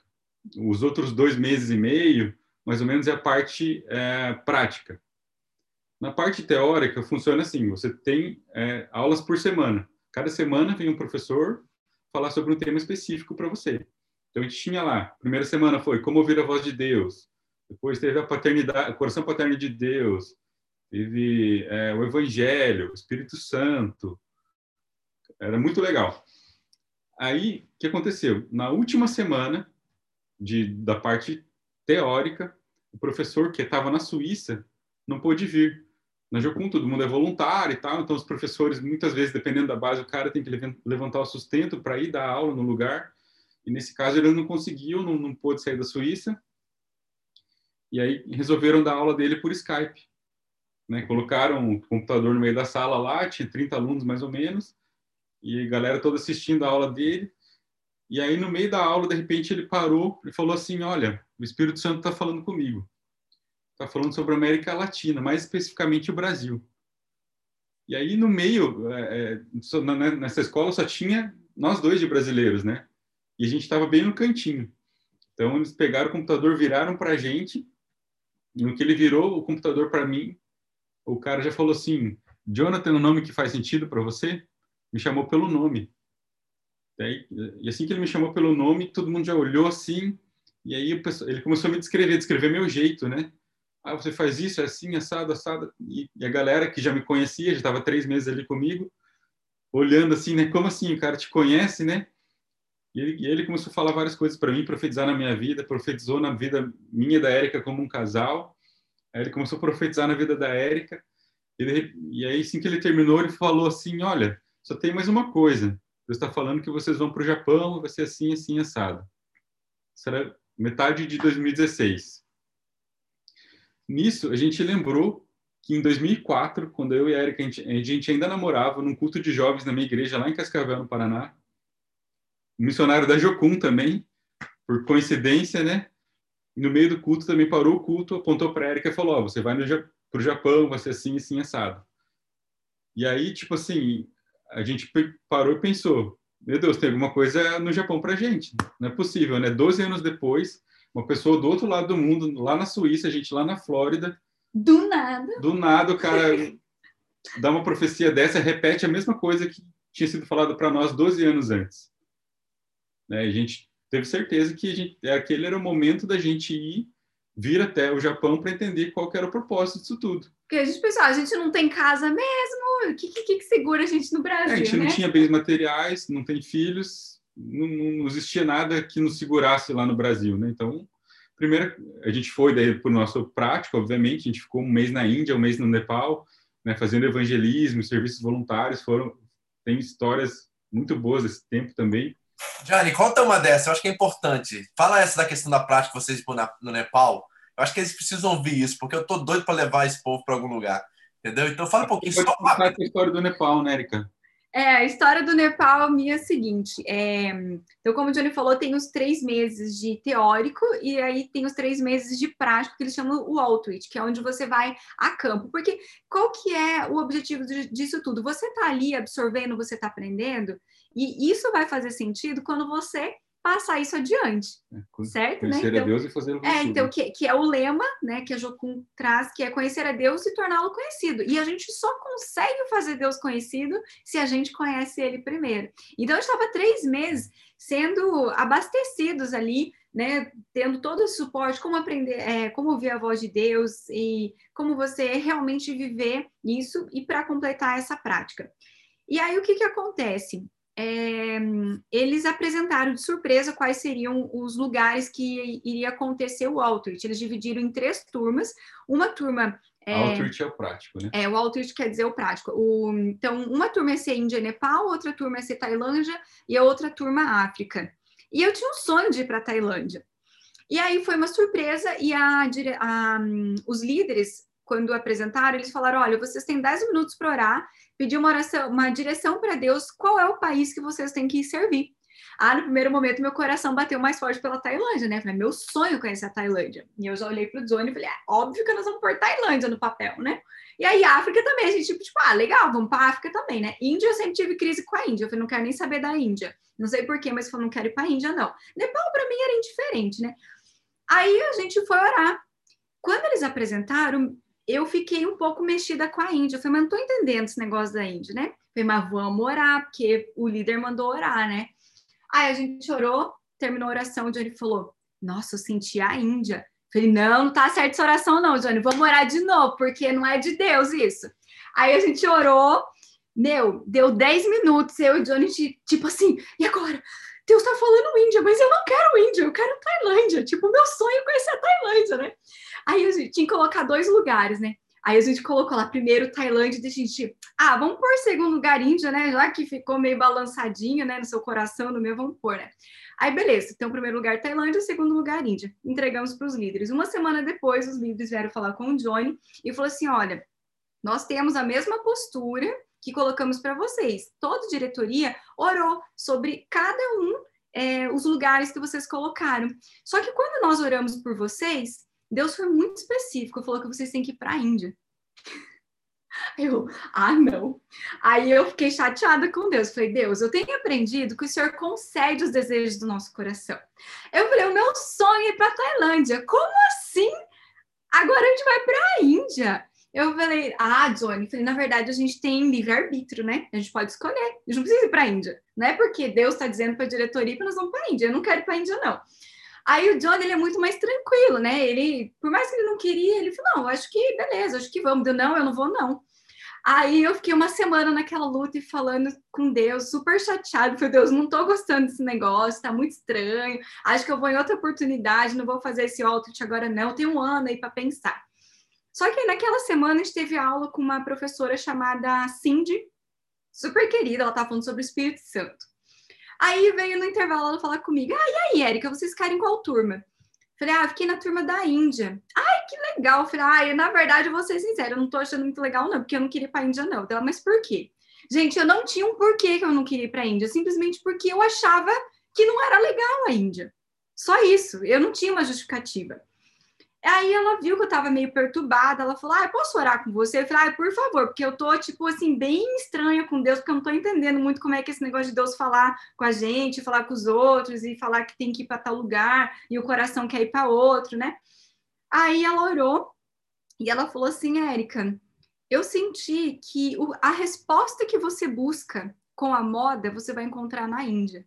Os outros dois meses e meio, mais ou menos, é a parte é, prática. Na parte teórica, funciona assim: você tem é, aulas por semana. Cada semana vem um professor falar sobre um tema específico para você. Então, a gente tinha lá, primeira semana foi como ouvir a voz de Deus. Depois teve a paternidade, o coração paterno de Deus. Teve é, o Evangelho, o Espírito Santo. Era muito legal. Aí, o que aconteceu? Na última semana de, da parte teórica, o professor que estava na Suíça não pôde vir. Na Jocum, todo mundo é voluntário e tal, então os professores, muitas vezes, dependendo da base, o cara tem que levan- levantar o sustento para ir dar aula no lugar. E nesse caso, ele não conseguiu, não, não pôde sair da Suíça. E aí resolveram dar aula dele por Skype. Né? Colocaram um computador no meio da sala lá, tinha 30 alunos mais ou menos, e a galera toda assistindo a aula dele. E aí, no meio da aula, de repente, ele parou e falou assim: Olha, o Espírito Santo está falando comigo. está falando sobre a América Latina, mais especificamente o Brasil. E aí, no meio, é, é né, nessa escola só tinha nós dois de brasileiros, né? E a gente estava bem no cantinho. Então, eles pegaram o computador, viraram para a gente. E no que ele virou o computador para mim, o cara já falou assim: Jonathan, um nome que faz sentido para você? Me chamou pelo nome. E assim que ele me chamou pelo nome, todo mundo já olhou assim. E aí ele começou a me descrever, descrever meu jeito, né? Ah, você faz isso, é assim, assado, assado. E, a galera que já me conhecia, já estava três meses ali comigo, olhando assim, né? Como assim? O cara te conhece, né? E ele, e ele começou a falar várias coisas para mim, profetizar na minha vida, profetizou na vida minha e da Érica como um casal. Aí ele começou a profetizar na vida da Érica. Ele, e aí, assim que ele terminou, ele falou assim: Olha, só tem mais uma coisa. Deus está falando que vocês vão para o Japão, vai ser assim, assim, assado. Será metade de 2016. Nisso, a gente lembrou que em 2004, quando eu e a Erika, a gente, ainda namorava num culto de jovens na minha igreja lá em Cascavel, no Paraná, um missionário da Jocum também, por coincidência, né? No meio do culto também parou o culto, apontou para a Erika e falou: oh, você vai para o Japão, vai ser assim, assim, assado. E aí, tipo assim, a gente parou e pensou: meu Deus, tem alguma coisa no Japão para gente. Não é possível, né? Doze anos depois, uma pessoa do outro lado do mundo, lá na Suíça, a gente lá na Flórida. Do nada. Do nada, o cara [laughs] dá uma profecia dessa, repete a mesma coisa que tinha sido falado para nós 12 anos antes. Né? A gente teve certeza que gente, aquele era o momento da gente ir, vir até o Japão para entender qual era o propósito disso tudo. Porque a gente pensou, ah, a gente não tem casa mesmo, o que, que, que segura a gente no Brasil? É, a gente né? não tinha bens materiais, não tem filhos, não, não, existia nada que nos segurasse lá no Brasil, né? Então, primeiro, a gente foi daí para o nosso prático, obviamente, a gente ficou um mês na Índia, um mês no Nepal, né, fazendo evangelismo, serviços voluntários, foram, tem histórias muito boas desse tempo também. Johnny, conta uma dessa, eu acho que é importante. Fala essa da questão da prática que vocês no Nepal. Eu acho que eles precisam ouvir isso, porque eu tô doido para levar esse povo para algum lugar. Entendeu? Então fala um pouquinho só. a história do Nepal, né, Erika? É, a história do Nepal minha é a seguinte. É, então, como o Johnny falou, tem os três meses de teórico e aí tem os três meses de prático, que eles chamam o outreach, que é onde você vai a campo. Porque qual que é o objetivo disso tudo? Você está ali absorvendo, você está aprendendo, e isso vai fazer sentido quando você passar isso adiante, é, certo? Né? Conhecer né? então, a Deus e fazer É, então, que, que é o lema, né, que a Jocum traz, que é conhecer a Deus e torná-lo conhecido. E a gente só consegue fazer Deus conhecido se a gente conhece Ele primeiro. Então, gente estava três meses sendo abastecidos ali, né, tendo todo esse suporte, como aprender, é, como ouvir a voz de Deus e como você realmente viver isso e para completar essa prática. E aí, o que que acontece? É, eles apresentaram de surpresa quais seriam os lugares que iria acontecer o outreach. Eles dividiram em três turmas. Uma turma é, outreach é o prático, né? É, o outreach quer dizer o prático. O, então, uma turma é ser Índia e Nepal, outra turma é ser Tailândia e a outra turma África. E eu tinha um sonho de ir para a Tailândia. E aí foi uma surpresa e a, a, os líderes quando apresentaram, eles falaram: olha, vocês têm 10 minutos para orar, pedir uma oração, uma direção para Deus, qual é o país que vocês têm que servir. Ah, no primeiro momento, meu coração bateu mais forte pela Tailândia, né? Falei, meu sonho conhecer a Tailândia. E eu já olhei para o Johnny e falei, é óbvio que nós vamos pôr Tailândia no papel, né? E aí, África também, a gente, tipo, tipo ah, legal, vamos para África também, né? Índia, eu sempre tive crise com a Índia. Eu falei, não quero nem saber da Índia. Não sei porquê, mas eu não quero ir para a Índia, não. Nepal, para mim, era indiferente, né? Aí a gente foi orar. Quando eles apresentaram, eu fiquei um pouco mexida com a Índia. Eu falei, mas não tô entendendo esse negócio da Índia, né? Eu falei, mas vamos orar, porque o líder mandou orar, né? Aí a gente orou, terminou a oração, o Johnny falou, nossa, eu senti a Índia. Eu falei, não, não tá certo essa oração não, Johnny, vamos orar de novo, porque não é de Deus isso. Aí a gente orou, meu, deu 10 minutos, eu e o Johnny, tipo assim, e agora? Deus tá falando Índia, mas eu não quero Índia, eu quero Tailândia. Tipo, meu sonho é conhecer a Tailândia, né? Aí a gente tinha que colocar dois lugares, né? Aí a gente colocou lá primeiro Tailândia e a gente, ah, vamos pôr segundo lugar Índia, né? Já que ficou meio balançadinho, né, no seu coração, no meu, vamos pôr, né? Aí beleza, então primeiro lugar Tailândia, segundo lugar Índia. Entregamos para os líderes. Uma semana depois, os líderes vieram falar com o Johnny e falou assim: olha, nós temos a mesma postura que colocamos para vocês. Toda diretoria orou sobre cada um é, os lugares que vocês colocaram. Só que quando nós oramos por vocês, Deus foi muito específico, falou que vocês têm que ir para a Índia. [laughs] Eu, ah, não. Aí eu fiquei chateada com Deus. Falei, Deus, eu tenho aprendido que o Senhor concede os desejos do nosso coração. Eu falei, o meu sonho é ir para Tailândia. Como assim? Agora a gente vai para a Índia. Eu falei, ah, Johnny, falei, na verdade a gente tem livre-arbítrio, né? A gente pode escolher. A gente não precisa ir para a Índia. Não é porque Deus está dizendo para a diretoria que nós vamos para a Índia. Eu não quero ir para a Índia, não. Aí o Johnny, ele é muito mais tranquilo, né? Ele, por mais que ele não queria, ele falou, não, acho que beleza, acho que vamos. Deu, não, eu não vou, não. Aí eu fiquei uma semana naquela luta e falando com Deus, super chateado. Falei, Deus, não tô gostando desse negócio, tá muito estranho. Acho que eu vou em outra oportunidade, não vou fazer esse outreach agora, não. Tem um ano aí para pensar. Só que naquela semana a gente teve aula com uma professora chamada Cindy, super querida, ela tava falando sobre o Espírito Santo. Aí veio no intervalo ela falar comigo: Ah, e aí, Érica, vocês querem qual turma? Falei, ah, fiquei na turma da Índia. Ai, que legal. Falei, ah, na verdade, eu vou ser sincera, eu não tô achando muito legal, não, porque eu não queria ir pra Índia, não. Ela, mas por quê? Gente, eu não tinha um porquê que eu não queria ir pra Índia, simplesmente porque eu achava que não era legal a Índia. Só isso, eu não tinha uma justificativa. Aí ela viu que eu tava meio perturbada, ela falou: Ah, posso orar com você? Eu falei: Ah, por favor, porque eu tô, tipo assim, bem estranha com Deus, porque eu não tô entendendo muito como é que esse negócio de Deus falar com a gente, falar com os outros e falar que tem que ir para tal lugar e o coração quer ir para outro, né? Aí ela orou e ela falou assim: Érica, eu senti que a resposta que você busca com a moda você vai encontrar na Índia.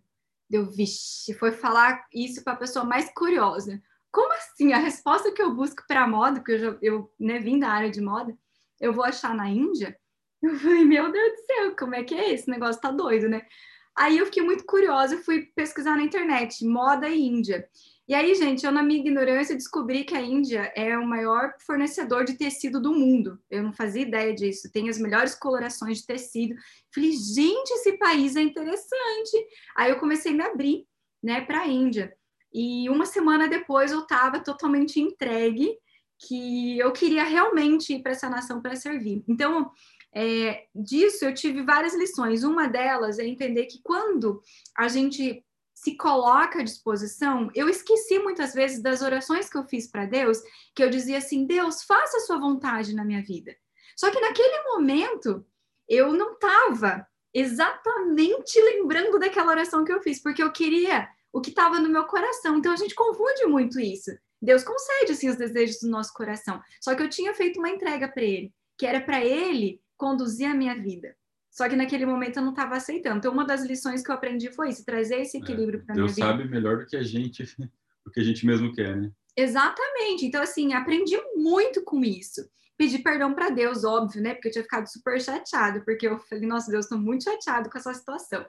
Deu, vixe, foi falar isso para a pessoa mais curiosa como assim? A resposta que eu busco para moda, porque eu, já, eu né, vim da área de moda, eu vou achar na Índia? Eu falei, meu Deus do céu, como é que é esse negócio? Tá doido, né? Aí eu fiquei muito curiosa e fui pesquisar na internet, moda e Índia. E aí, gente, eu na minha ignorância descobri que a Índia é o maior fornecedor de tecido do mundo. Eu não fazia ideia disso. Tem as melhores colorações de tecido. Falei, gente, esse país é interessante. Aí eu comecei a me abrir, né, para a Índia. E uma semana depois eu estava totalmente entregue que eu queria realmente ir para essa nação para servir. Então, é, disso eu tive várias lições. Uma delas é entender que quando a gente se coloca à disposição, eu esqueci muitas vezes das orações que eu fiz para Deus, que eu dizia assim: Deus, faça a sua vontade na minha vida. Só que naquele momento eu não estava exatamente lembrando daquela oração que eu fiz, porque eu queria o que estava no meu coração. Então a gente confunde muito isso. Deus concede assim os desejos do nosso coração. Só que eu tinha feito uma entrega para ele, que era para ele conduzir a minha vida. Só que naquele momento eu não estava aceitando. Então uma das lições que eu aprendi foi isso, trazer esse é, equilíbrio é, para minha vida. Deus sabe melhor do que a gente, [laughs] do que a gente mesmo quer, né? Exatamente. Então assim, aprendi muito com isso pedir perdão para Deus, óbvio, né? Porque eu tinha ficado super chateado, porque eu falei, nossa, Deus, estou muito chateado com essa situação.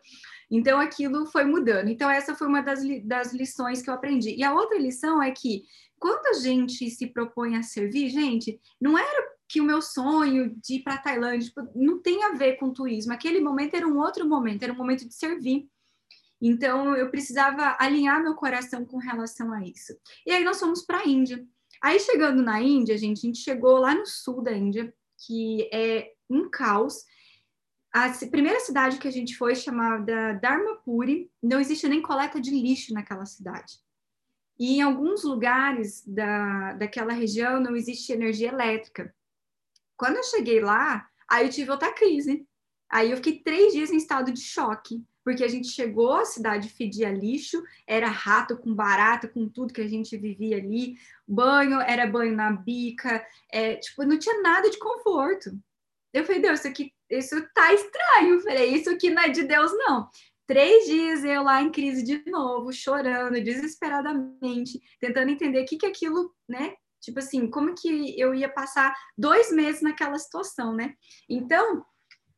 Então aquilo foi mudando. Então essa foi uma das, li das lições que eu aprendi. E a outra lição é que quando a gente se propõe a servir, gente, não era que o meu sonho de ir para Tailândia tipo, não tem a ver com turismo. Aquele momento era um outro momento, era um momento de servir. Então eu precisava alinhar meu coração com relação a isso. E aí nós fomos para a Índia. Aí chegando na Índia, gente, a gente chegou lá no sul da Índia, que é um caos. A primeira cidade que a gente foi chamada Dharmapuri, não existe nem coleta de lixo naquela cidade. E em alguns lugares da, daquela região não existe energia elétrica. Quando eu cheguei lá, aí eu tive outra crise. Aí eu fiquei três dias em estado de choque porque a gente chegou, a cidade fedia lixo, era rato com barata, com tudo que a gente vivia ali, banho, era banho na bica, é, tipo, não tinha nada de conforto. Eu falei, Deus, isso aqui, isso tá estranho, eu falei, isso aqui não é de Deus, não. Três dias eu lá em crise de novo, chorando desesperadamente, tentando entender o que que aquilo, né, Tipo assim, como que eu ia passar dois meses naquela situação, né? Então,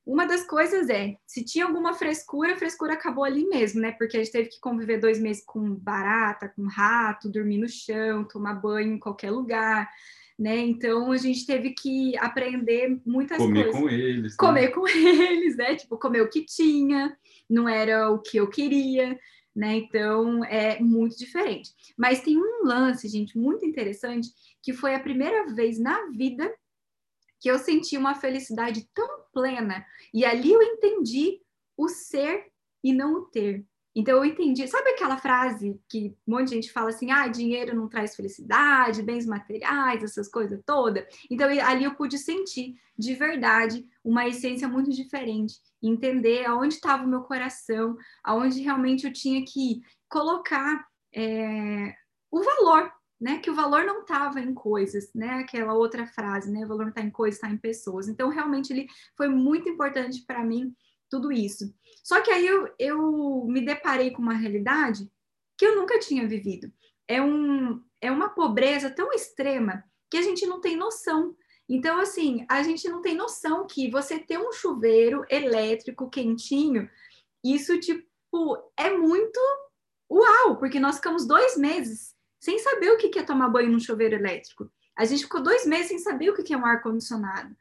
uma das coisas é, se tinha alguma frescura, a frescura acabou ali mesmo, né? Porque a gente teve que conviver dois meses com barata, com rato, dormir no chão, tomar banho em qualquer lugar, né? Então a gente teve que aprender muitas comer coisas. Comer com eles. Comer né? com eles, né? Tipo, comer o que tinha, não era o que eu queria, né? Então é muito diferente. Mas tem um lance, gente, muito interessante, que foi a primeira vez na vida que eu senti uma felicidade tão plena. E ali eu entendi o ser e não o ter. Então eu entendi, sabe aquela frase que um monte de gente fala assim: ah, dinheiro não traz felicidade, bens materiais, essas coisas todas. Então ali eu pude sentir de verdade uma essência muito diferente, entender aonde estava o meu coração, aonde realmente eu tinha que colocar é, o valor, né? Que o valor não estava em coisas, né? Aquela outra frase, né? O valor não está em coisas, está em pessoas. Então realmente ele foi muito importante para mim tudo isso. Só que aí eu, eu me deparei com uma realidade que eu nunca tinha vivido. É, um, é uma pobreza tão extrema que a gente não tem noção. Então, assim, a gente não tem noção que você ter um chuveiro elétrico quentinho, isso, tipo, é muito uau, porque nós ficamos dois meses sem saber o que é tomar banho num chuveiro elétrico. A gente ficou dois meses sem saber o que é um ar-condicionado.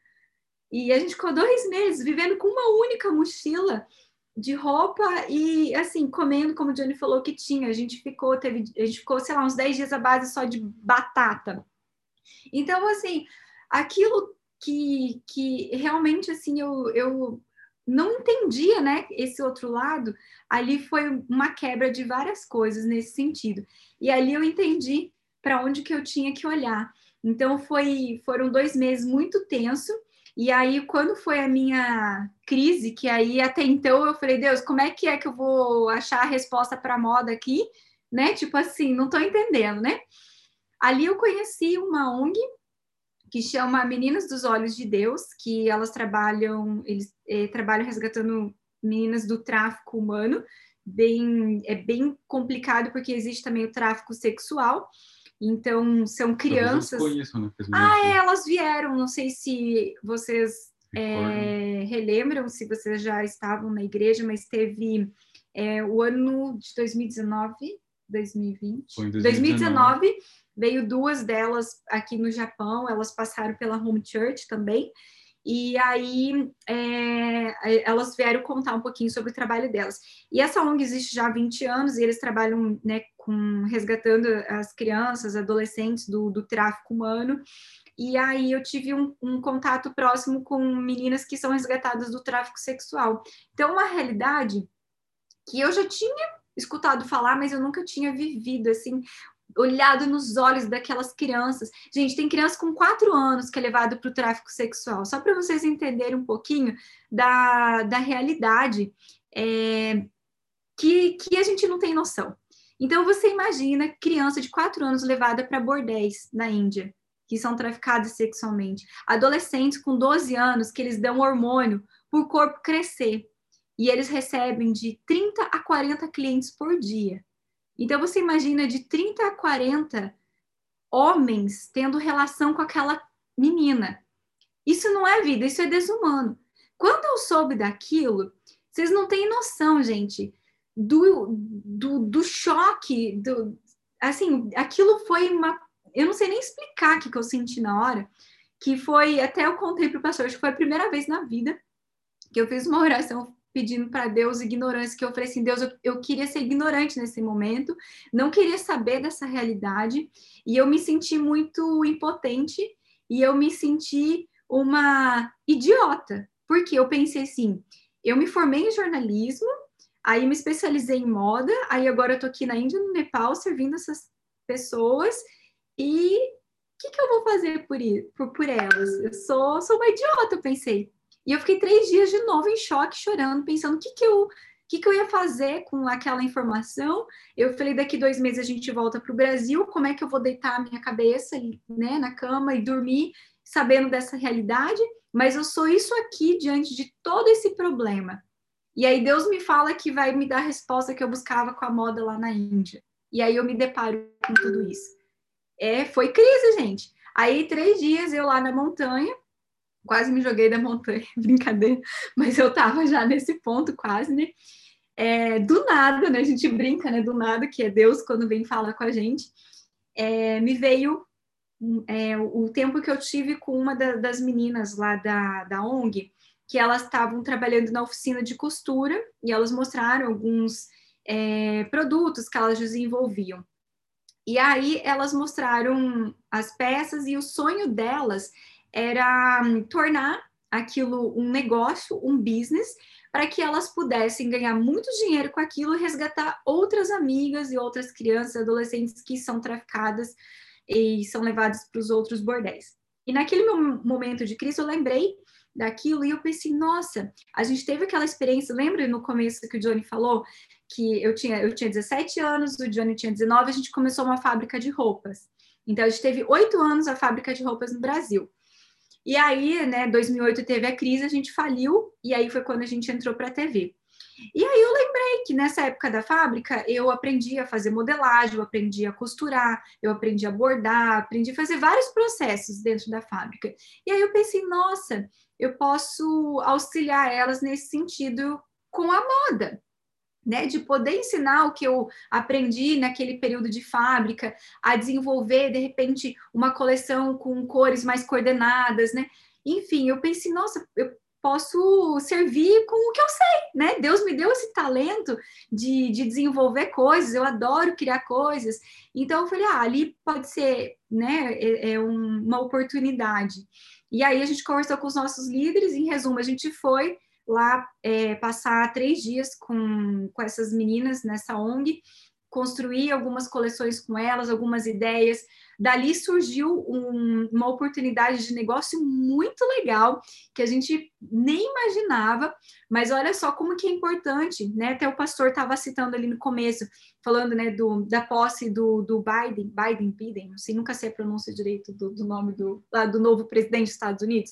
E a gente ficou dois meses vivendo com uma única mochila de roupa e, assim, comendo, como o Johnny falou que tinha. A gente ficou, teve, a gente ficou, sei lá, uns 10 dias à base só de batata. Então, assim, aquilo que, que realmente, assim, eu, eu não entendia, né, esse outro lado, ali foi uma quebra de várias coisas nesse sentido. E ali eu entendi para onde que eu tinha que olhar. Então, foi, foram dois meses muito tenso, e aí, quando foi a minha crise, que aí até então eu falei, Deus, como é que é que eu vou achar a resposta para moda aqui? Né? Tipo assim, não estou entendendo, né? Ali eu conheci uma ONG que chama Meninas dos Olhos de Deus, que elas trabalham, eles eh, trabalham resgatando meninas do tráfico humano, bem, é bem complicado porque existe também o tráfico sexual, então, são crianças. Conheço, né? Ah, é, elas vieram. Não sei se vocês é, relembram, se vocês já estavam na igreja, mas teve é, o ano de 2019, 2020. Foi em 2019. 2019 veio duas delas aqui no Japão, elas passaram pela Home Church também. E aí é, elas vieram contar um pouquinho sobre o trabalho delas. E essa ONG existe já há 20 anos e eles trabalham né, com resgatando as crianças, adolescentes do, do tráfico humano. E aí eu tive um, um, contato próximo com meninas que são resgatadas do tráfico sexual. Então, uma realidade que eu já tinha escutado falar, mas eu nunca tinha vivido assim olhado nos olhos daquelas crianças. Gente, tem criança com quatro anos que é levado para o tráfico sexual, só para vocês entenderem um pouquinho da, da realidade é, que, que a gente não tem noção. Então, você imagina criança de quatro anos levada para bordéis na Índia, que são traficadas sexualmente. Adolescentes com 12 anos que eles dão hormônio para o corpo crescer. E eles recebem de 30 a 40 clientes por dia. Então você imagina de 30 a 40 homens tendo relação com aquela menina. Isso não é vida, isso é desumano. Quando eu soube daquilo, vocês não têm noção, gente, do, do, do choque, do, assim, aquilo foi uma. Eu não sei nem explicar o que, que eu senti na hora, que foi, até eu contei para o pastor, acho que foi a primeira vez na vida que eu fiz uma oração pedindo para Deus ignorância, que eu falei assim, Deus, eu, eu, queria ser ignorante nesse momento, não queria saber dessa realidade, e eu me senti muito impotente, e eu me senti uma idiota, porque eu pensei assim, eu me formei em jornalismo, aí me especializei em moda, aí agora eu tô aqui na Índia, no Nepal, servindo essas pessoas, e o que, que eu vou fazer por, por, por elas? Eu sou, sou uma idiota, eu pensei. E eu fiquei três dias de novo em choque, chorando, pensando o que, que eu que, que eu ia fazer com aquela informação? Eu falei, daqui dois meses a gente volta para o Brasil, como é que eu vou deitar a minha cabeça né, na cama e dormir sabendo dessa realidade? Mas eu sou isso aqui diante de todo esse problema. E aí Deus me fala que vai me dar a resposta que eu buscava com a moda lá na Índia. E aí eu me deparo com tudo isso. É, foi crise, gente. Aí três dias eu lá na montanha, quase me joguei da montanha, [laughs] brincadeira, mas eu tava já nesse ponto quase, né? É, do nada, né? A gente brinca, né? Do nada, que é Deus quando vem falar com a gente. É, me veio é, o tempo que eu tive com uma da, das meninas lá da, da ONG, que elas estavam trabalhando na oficina de costura e elas mostraram alguns é, produtos que elas desenvolviam. E aí elas mostraram as peças e o sonho delas era hum, tornar aquilo um negócio, um business, para que elas pudessem ganhar muito dinheiro com aquilo e resgatar outras amigas e outras crianças, adolescentes que são traficadas e são levadas para os outros bordéis. E naquele momento de crise eu lembrei daquilo e eu pensei, nossa, a gente teve aquela experiência, lembra no começo que o Johnny falou que eu tinha, eu tinha 17 anos, o Johnny tinha 19, a gente começou uma fábrica de roupas. Então a gente teve oito anos a fábrica de roupas no Brasil. E aí, né, 2008 teve a crise, a gente faliu, e aí foi quando a gente entrou para a TV. E aí eu lembrei que nessa época da fábrica eu aprendi a fazer modelagem, eu aprendi a costurar, eu aprendi a bordar, aprendi a fazer vários processos dentro da fábrica. E aí eu pensei, nossa, eu posso auxiliar elas nesse sentido com a moda né, de poder ensinar o que eu aprendi naquele período de fábrica, a desenvolver de repente uma coleção com cores mais coordenadas, né? Enfim, eu pensei, nossa, eu posso servir com o que eu sei, né? Deus me deu esse talento de, de desenvolver coisas, eu adoro criar coisas. Então eu falei, ah, ali pode ser, né, é, é um, uma oportunidade. E aí a gente conversou com os nossos líderes, em resumo, a gente foi lá é, passar três dias com, com essas meninas nessa ONG, construir algumas coleções com elas, algumas ideias. Dali surgiu um, uma oportunidade de negócio muito legal que a gente nem imaginava, mas olha só como que é importante, né? Até o pastor estava citando ali no começo, falando né, do, da posse do, do Biden, Biden, Biden, não sei, nunca sei a pronúncia direito do, do nome do, do novo presidente dos Estados Unidos,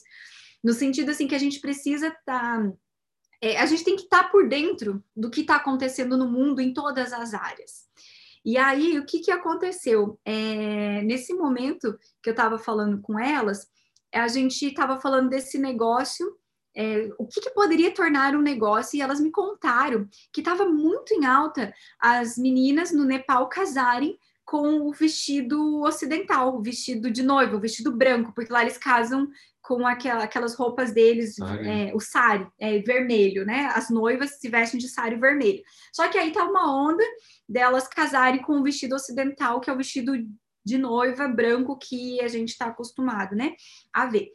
no sentido assim que a gente precisa estar tá é, a gente tem que estar tá por dentro do que está acontecendo no mundo em todas as áreas. E aí, o que, que aconteceu? É, nesse momento que eu estava falando com elas, a gente estava falando desse negócio, é, o que, que, poderia tornar um negócio, e elas me contaram que estava muito em alta as meninas no Nepal casarem com o vestido ocidental, o vestido de noiva, o vestido branco, porque lá eles casam com aquela, aquelas roupas deles, é, o sari, é, vermelho, né? As noivas se vestem de sari vermelho. Só que aí tá uma onda delas casarem com o vestido ocidental, que é o vestido de noiva branco que a gente está acostumado, né? A ver.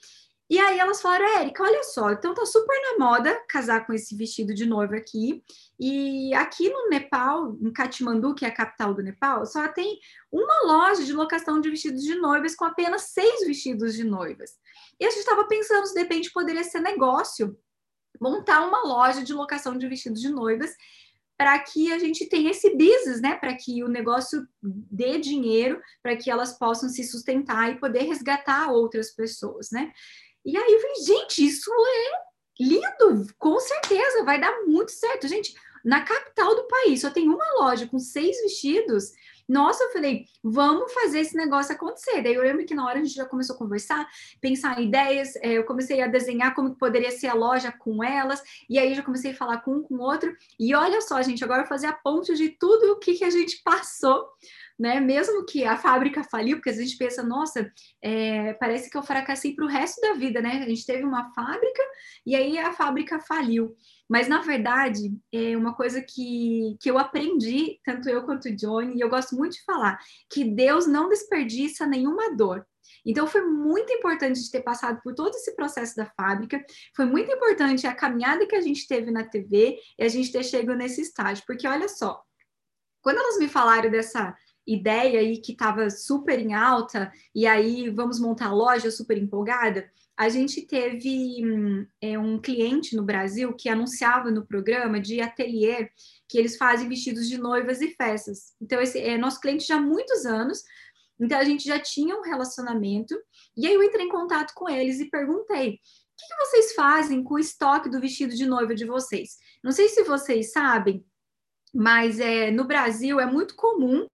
E aí elas falaram, Érica, olha só, então tá super na moda casar com esse vestido de noiva aqui. E aqui no Nepal, em Katmandu, que é a capital do Nepal, só tem uma loja de locação de vestidos de noivas com apenas seis vestidos de noivas. E a gente estava pensando se de repente poderia ser negócio montar uma loja de locação de vestidos de noivas para que a gente tenha esse business, né? Para que o negócio dê dinheiro, para que elas possam se sustentar e poder resgatar outras pessoas, né? E aí eu falei, gente, isso é lindo, com certeza, vai dar muito certo. Gente, na capital do país só tem uma loja com seis vestidos. Nossa, eu falei, vamos fazer esse negócio acontecer. Daí eu lembro que na hora a gente já começou a conversar, pensar em ideias, é, eu comecei a desenhar como poderia ser a loja com elas, e aí já comecei a falar com um, com outro. E olha só, gente, agora fazer a ponte de tudo o que, que a gente passou né? Mesmo que a fábrica faliu, porque a gente pensa, nossa, é, parece que eu fracassei para o resto da vida, né? A gente teve uma fábrica e aí a fábrica faliu. Mas, na verdade, é uma coisa que, que eu aprendi, tanto eu quanto o Johnny, e eu gosto muito de falar, que Deus não desperdiça nenhuma dor. Então, foi muito importante de ter passado por todo esse processo da fábrica, foi muito importante a caminhada que a gente teve na TV e a gente ter chegado nesse estágio, porque olha só, quando elas me falaram dessa ideia aí que estava super em alta, e aí vamos montar loja super empolgada, a gente teve é, um cliente no Brasil que anunciava no programa de ateliê que eles fazem vestidos de noivas e festas. Então, esse é nosso cliente já há muitos anos, então a gente já tinha um relacionamento, e aí eu entrei em contato com eles e perguntei: o que, que vocês fazem com o estoque do vestido de noiva de vocês? Não sei se vocês sabem, mas é, no Brasil é muito comum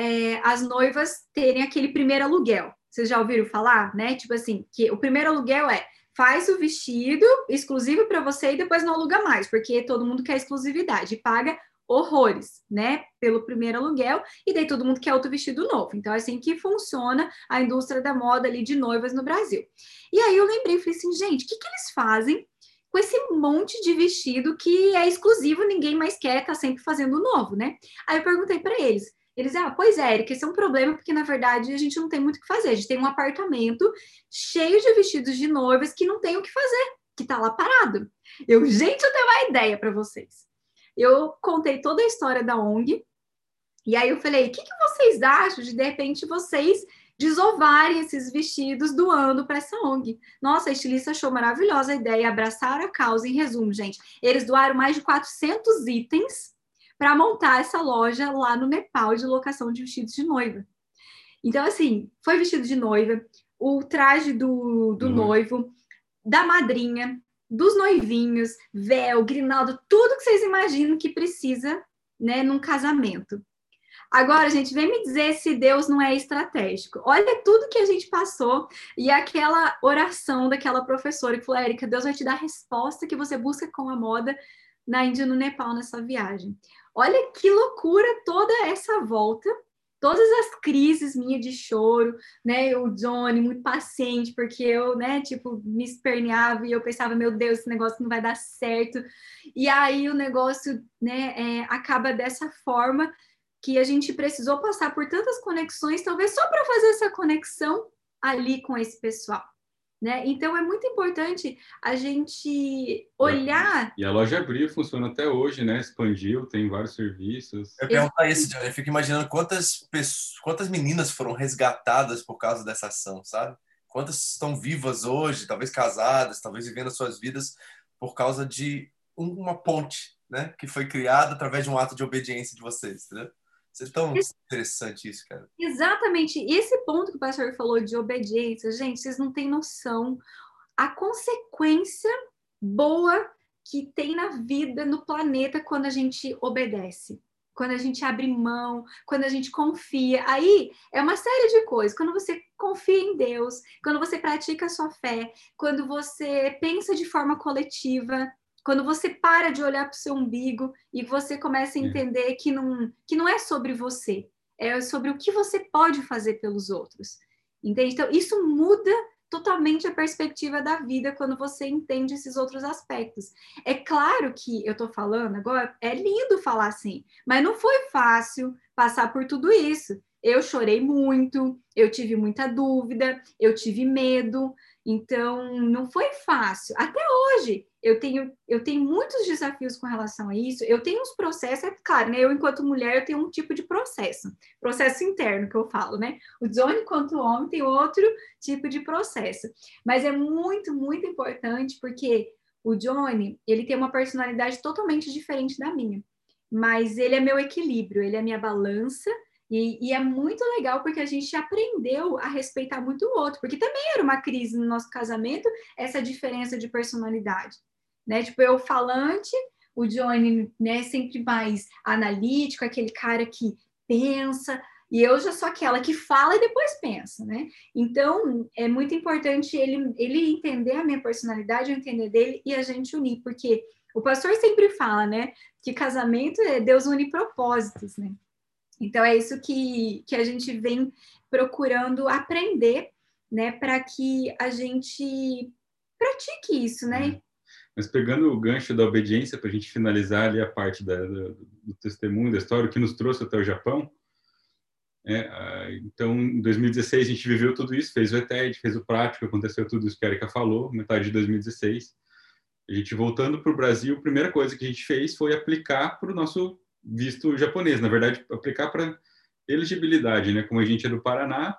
é, as noivas terem aquele primeiro aluguel. Vocês já ouviram falar, né? Tipo assim, que o primeiro aluguel é faz o vestido exclusivo para você e depois não aluga mais, porque todo mundo quer exclusividade paga horrores, né, pelo primeiro aluguel, e daí todo mundo quer outro vestido novo. Então, é assim que funciona a indústria da moda ali de noivas no Brasil. E aí eu lembrei, falei assim, gente, o que, que eles fazem com esse monte de vestido que é exclusivo, ninguém mais quer, tá sempre fazendo novo, né? Aí eu perguntei para eles, eles, ah, pois é, Erika, esse é um problema porque, na verdade, a gente não tem muito o que fazer. A gente tem um apartamento cheio de vestidos de noivas que não tem o que fazer. Que tá lá parado. Eu, gente, eu tenho uma ideia para vocês. Eu contei toda a história da ONG, e aí eu falei: o que, que vocês acham de de repente vocês desovarem esses vestidos doando para essa ONG. Nossa, a estilista achou maravilhosa a ideia, abraçaram a causa. Em resumo, gente, eles doaram mais de 400 itens para montar essa loja lá no Nepal de locação de vestidos de noiva. Então, assim, foi vestido de noiva, o traje do, do uhum. noivo, da madrinha, dos noivinhos, véu, grinaldo, tudo que vocês imaginam que precisa, né, num casamento. Agora, gente, vem me dizer se Deus não é estratégico. Olha tudo que a gente passou e aquela oração daquela professora que falou: Érica, Deus vai te dar a resposta que você busca com a moda na Índia e no Nepal nessa viagem. Olha que loucura toda essa volta, todas as crises minha de choro, né? O Johnny muito paciente porque eu, né, tipo, me esperneava e eu pensava, meu Deus, esse negócio não vai dar certo. E aí o negócio, né, é, acaba dessa forma que a gente precisou passar por tantas conexões, talvez só para fazer essa conexão ali com esse pessoal. Né? Então é muito importante a gente olhar. E a loja abriu, funciona até hoje, né? Expandiu, tem vários serviços. Eu perguntar isso, eu fico imaginando quantas pessoas, quantas meninas foram resgatadas por causa dessa ação, sabe? Quantas estão vivas hoje, talvez casadas, talvez vivendo suas vidas por causa de uma ponte, né? Que foi criada através de um ato de obediência de vocês, entendeu? Isso é tão Esse... interessante isso, cara. Exatamente. Esse ponto que o pastor falou de obediência, gente, vocês não têm noção a consequência boa que tem na vida, no planeta, quando a gente obedece. Quando a gente abre mão, quando a gente confia. Aí é uma série de coisas. Quando você confia em Deus, quando você pratica a sua fé, quando você pensa de forma coletiva, quando você para de olhar para o seu umbigo e você começa a é. entender que, não, que não é sobre você, é sobre o que você pode fazer pelos outros. Entende? Então, isso muda totalmente a perspectiva da vida quando você entende esses outros aspectos. É claro que eu estou falando agora, é lindo falar assim, mas não foi fácil passar por tudo isso. Eu chorei muito, eu tive muita dúvida, eu tive medo, então não foi fácil. Até hoje eu tenho, eu tenho muitos desafios com relação a isso. Eu tenho uns processos, é claro, né? Eu, enquanto mulher, eu tenho um tipo de processo, processo interno que eu falo, né? O Johnny, enquanto homem, tem outro tipo de processo. Mas é muito, muito importante porque o Johnny, ele tem uma personalidade totalmente diferente da minha. Mas ele é meu equilíbrio, ele é minha balança. E, e, é muito legal porque a gente aprendeu a respeitar muito o outro, porque também era uma crise no nosso casamento, essa diferença de personalidade né? Tipo, eu falante, o Johnny, né, sempre mais analítico, aquele cara que pensa, e eu já sou aquela que fala e depois pensa, né? Então, é muito importante ele, ele entender a minha personalidade, eu entender dele e a gente unir, porque o pastor sempre fala, né, que casamento é Deus une propósitos, né? Então, é isso que, que a gente vem procurando aprender, né, para que a gente pratique isso, né? Mas pegando o gancho da obediência para a gente finalizar ali a parte da, do, do testemunho da história, o que nos trouxe até o Japão, é, então, em 2016 a gente viveu tudo isso, fez o ETED, fez o prático, aconteceu tudo isso que a Erika falou, metade de 2016. A gente voltando para o Brasil, a primeira coisa que a gente fez foi aplicar para o nosso visto japonês, na verdade, aplicar para elegibilidade, né? Como a gente é do Paraná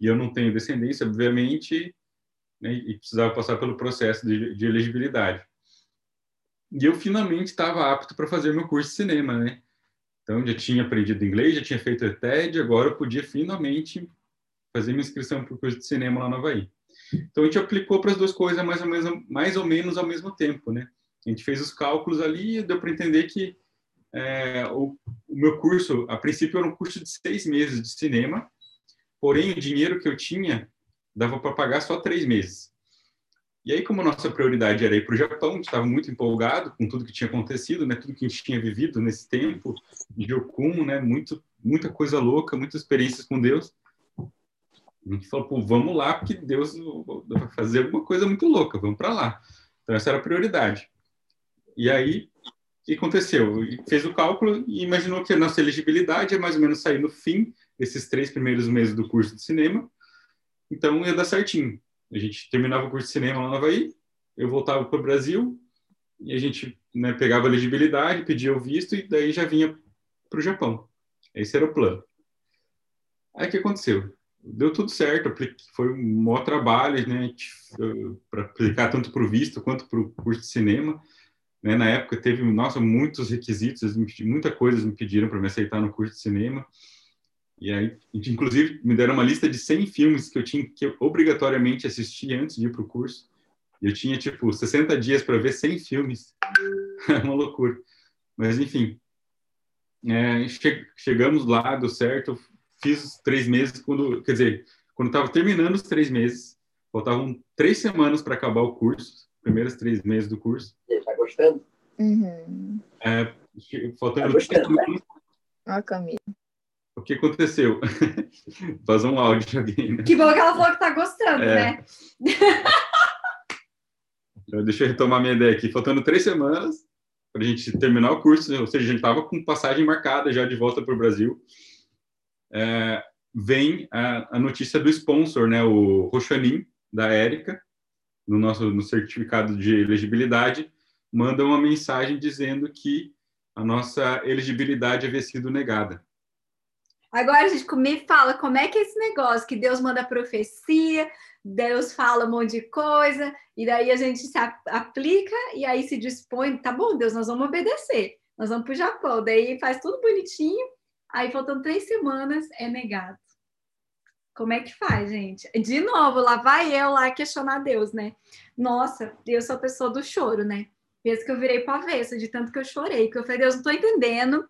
e eu não tenho descendência, obviamente, né, e precisava passar pelo processo de, de elegibilidade. E eu finalmente estava apto para fazer meu curso de cinema, né? Então, já tinha aprendido inglês, já tinha feito ETED, agora eu podia finalmente fazer minha inscrição para o curso de cinema lá no Havaí. Então, a gente aplicou para as duas coisas mais ou, menos, mais ou menos ao mesmo tempo, né? A gente fez os cálculos ali e deu para entender que é, o, o, meu curso, a princípio, era um curso de seis meses de cinema, porém, o dinheiro que eu tinha dava para pagar só três meses. E aí, como nossa prioridade era ir para o Japão, estava muito empolgado com tudo que tinha acontecido, né? Tudo que a gente tinha vivido nesse tempo de Okun, né? Muito, muita coisa louca, muitas experiências com Deus. A gente falou, pô, vamos lá, porque Deus vai fazer alguma coisa muito louca, vamos para lá. Então, essa era a prioridade. E aí, o que aconteceu? Fez o cálculo e imaginou que a nossa elegibilidade é mais ou menos sair no fim desses três primeiros meses do curso de cinema então ia dar certinho. A gente terminava o curso de cinema lá no Havaí, eu voltava para o Brasil e a gente né, pegava elegibilidade, pedia o visto e daí já vinha para o Japão. Esse era o plano. Aí o que aconteceu? Deu tudo certo, foi um maior trabalho, né, para aplicar tanto para o visto quanto para o curso de cinema. Né, na época teve, nossa, muitos requisitos, muita coisa me pediram para me aceitar no curso de cinema. E aí, inclusive, me deram uma lista de 100 filmes que eu tinha que obrigatoriamente assistir antes de ir para o curso. Eu tinha, tipo, 60 dias para ver 100 filmes. [laughs] é uma loucura. Mas, enfim. É, che chegamos lá, deu certo. Fiz três meses quando... Quer dizer, quando estava terminando os três meses, faltavam três semanas para acabar o curso. Primeiros três meses do curso. Está gostando? Uhum. É, faltando... Tá gostando, né? Ó, Camila. O que aconteceu? [laughs] Vazou um áudio de alguém, né? Que bom que ela falou que tá gostando, É. né? [laughs] Então, Deixa eu retomar minha ideia aqui. Faltando três semanas para a gente terminar o curso, ou seja, a gente estava com passagem marcada já de volta para o Brasil. É, vem a, a notícia do sponsor, né, o Rochanin, da Érica, no nosso no certificado de elegibilidade, manda uma mensagem dizendo que a nossa elegibilidade havia sido negada. Agora, gente, me fala como é que é esse negócio que Deus manda profecia, Deus fala um monte de coisa, e daí a gente se aplica e aí se dispõe, tá bom, Deus, nós vamos obedecer, nós vamos para o Japão, daí faz tudo bonitinho, aí faltam três semanas, é negado. Como é que faz, gente? De novo, lá vai eu lá questionar Deus, né? Nossa, eu sou a pessoa do choro, né? Pensa que eu virei para avesso de tanto que eu chorei, que eu falei, Deus, não tô entendendo,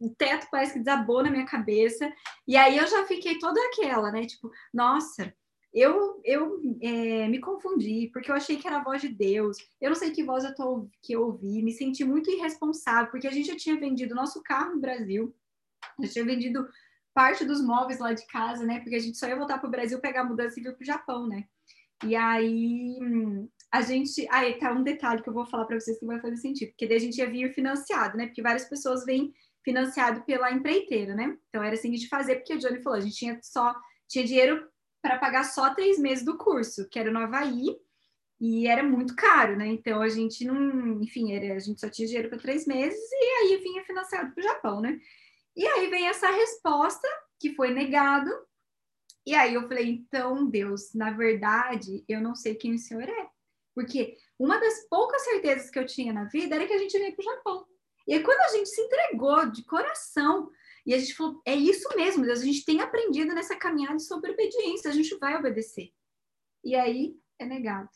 o teto parece que desabou na minha cabeça. E aí eu já fiquei toda aquela, né? Tipo, nossa, eu, eu é, me confundi, porque eu achei que era a voz de Deus. Eu não sei que voz eu tô, que eu ouvi, me senti muito irresponsável, porque a gente já tinha vendido nosso carro no Brasil, já tinha vendido parte dos móveis lá de casa, né? Porque a gente só ia voltar para o Brasil, pegar a mudança e vir para o Japão, né? E aí hum, a gente. Aí tá um detalhe que eu vou falar para vocês que vai fazer sentido, porque daí a gente ia vir financiado, né? Porque várias pessoas vêm financiado pela empreiteira, né? Então era assim de fazer, porque o Johnny falou, a gente tinha só tinha dinheiro para pagar só três meses do curso, que era no Havaí, e era muito caro, né? Então a gente não, enfim, era, a gente só tinha dinheiro para três meses e aí vinha financiado para o Japão, né? E aí vem essa resposta que foi negado. E aí eu falei, então, Deus, na verdade, eu não sei quem o Senhor é. Porque uma das poucas certezas que eu tinha na vida era que a gente ia para o Japão. E aí, quando a gente se entregou de coração, e a gente falou, é isso mesmo, Deus, a gente tem aprendido nessa caminhada sobre obediência, a gente vai obedecer. E aí é negado.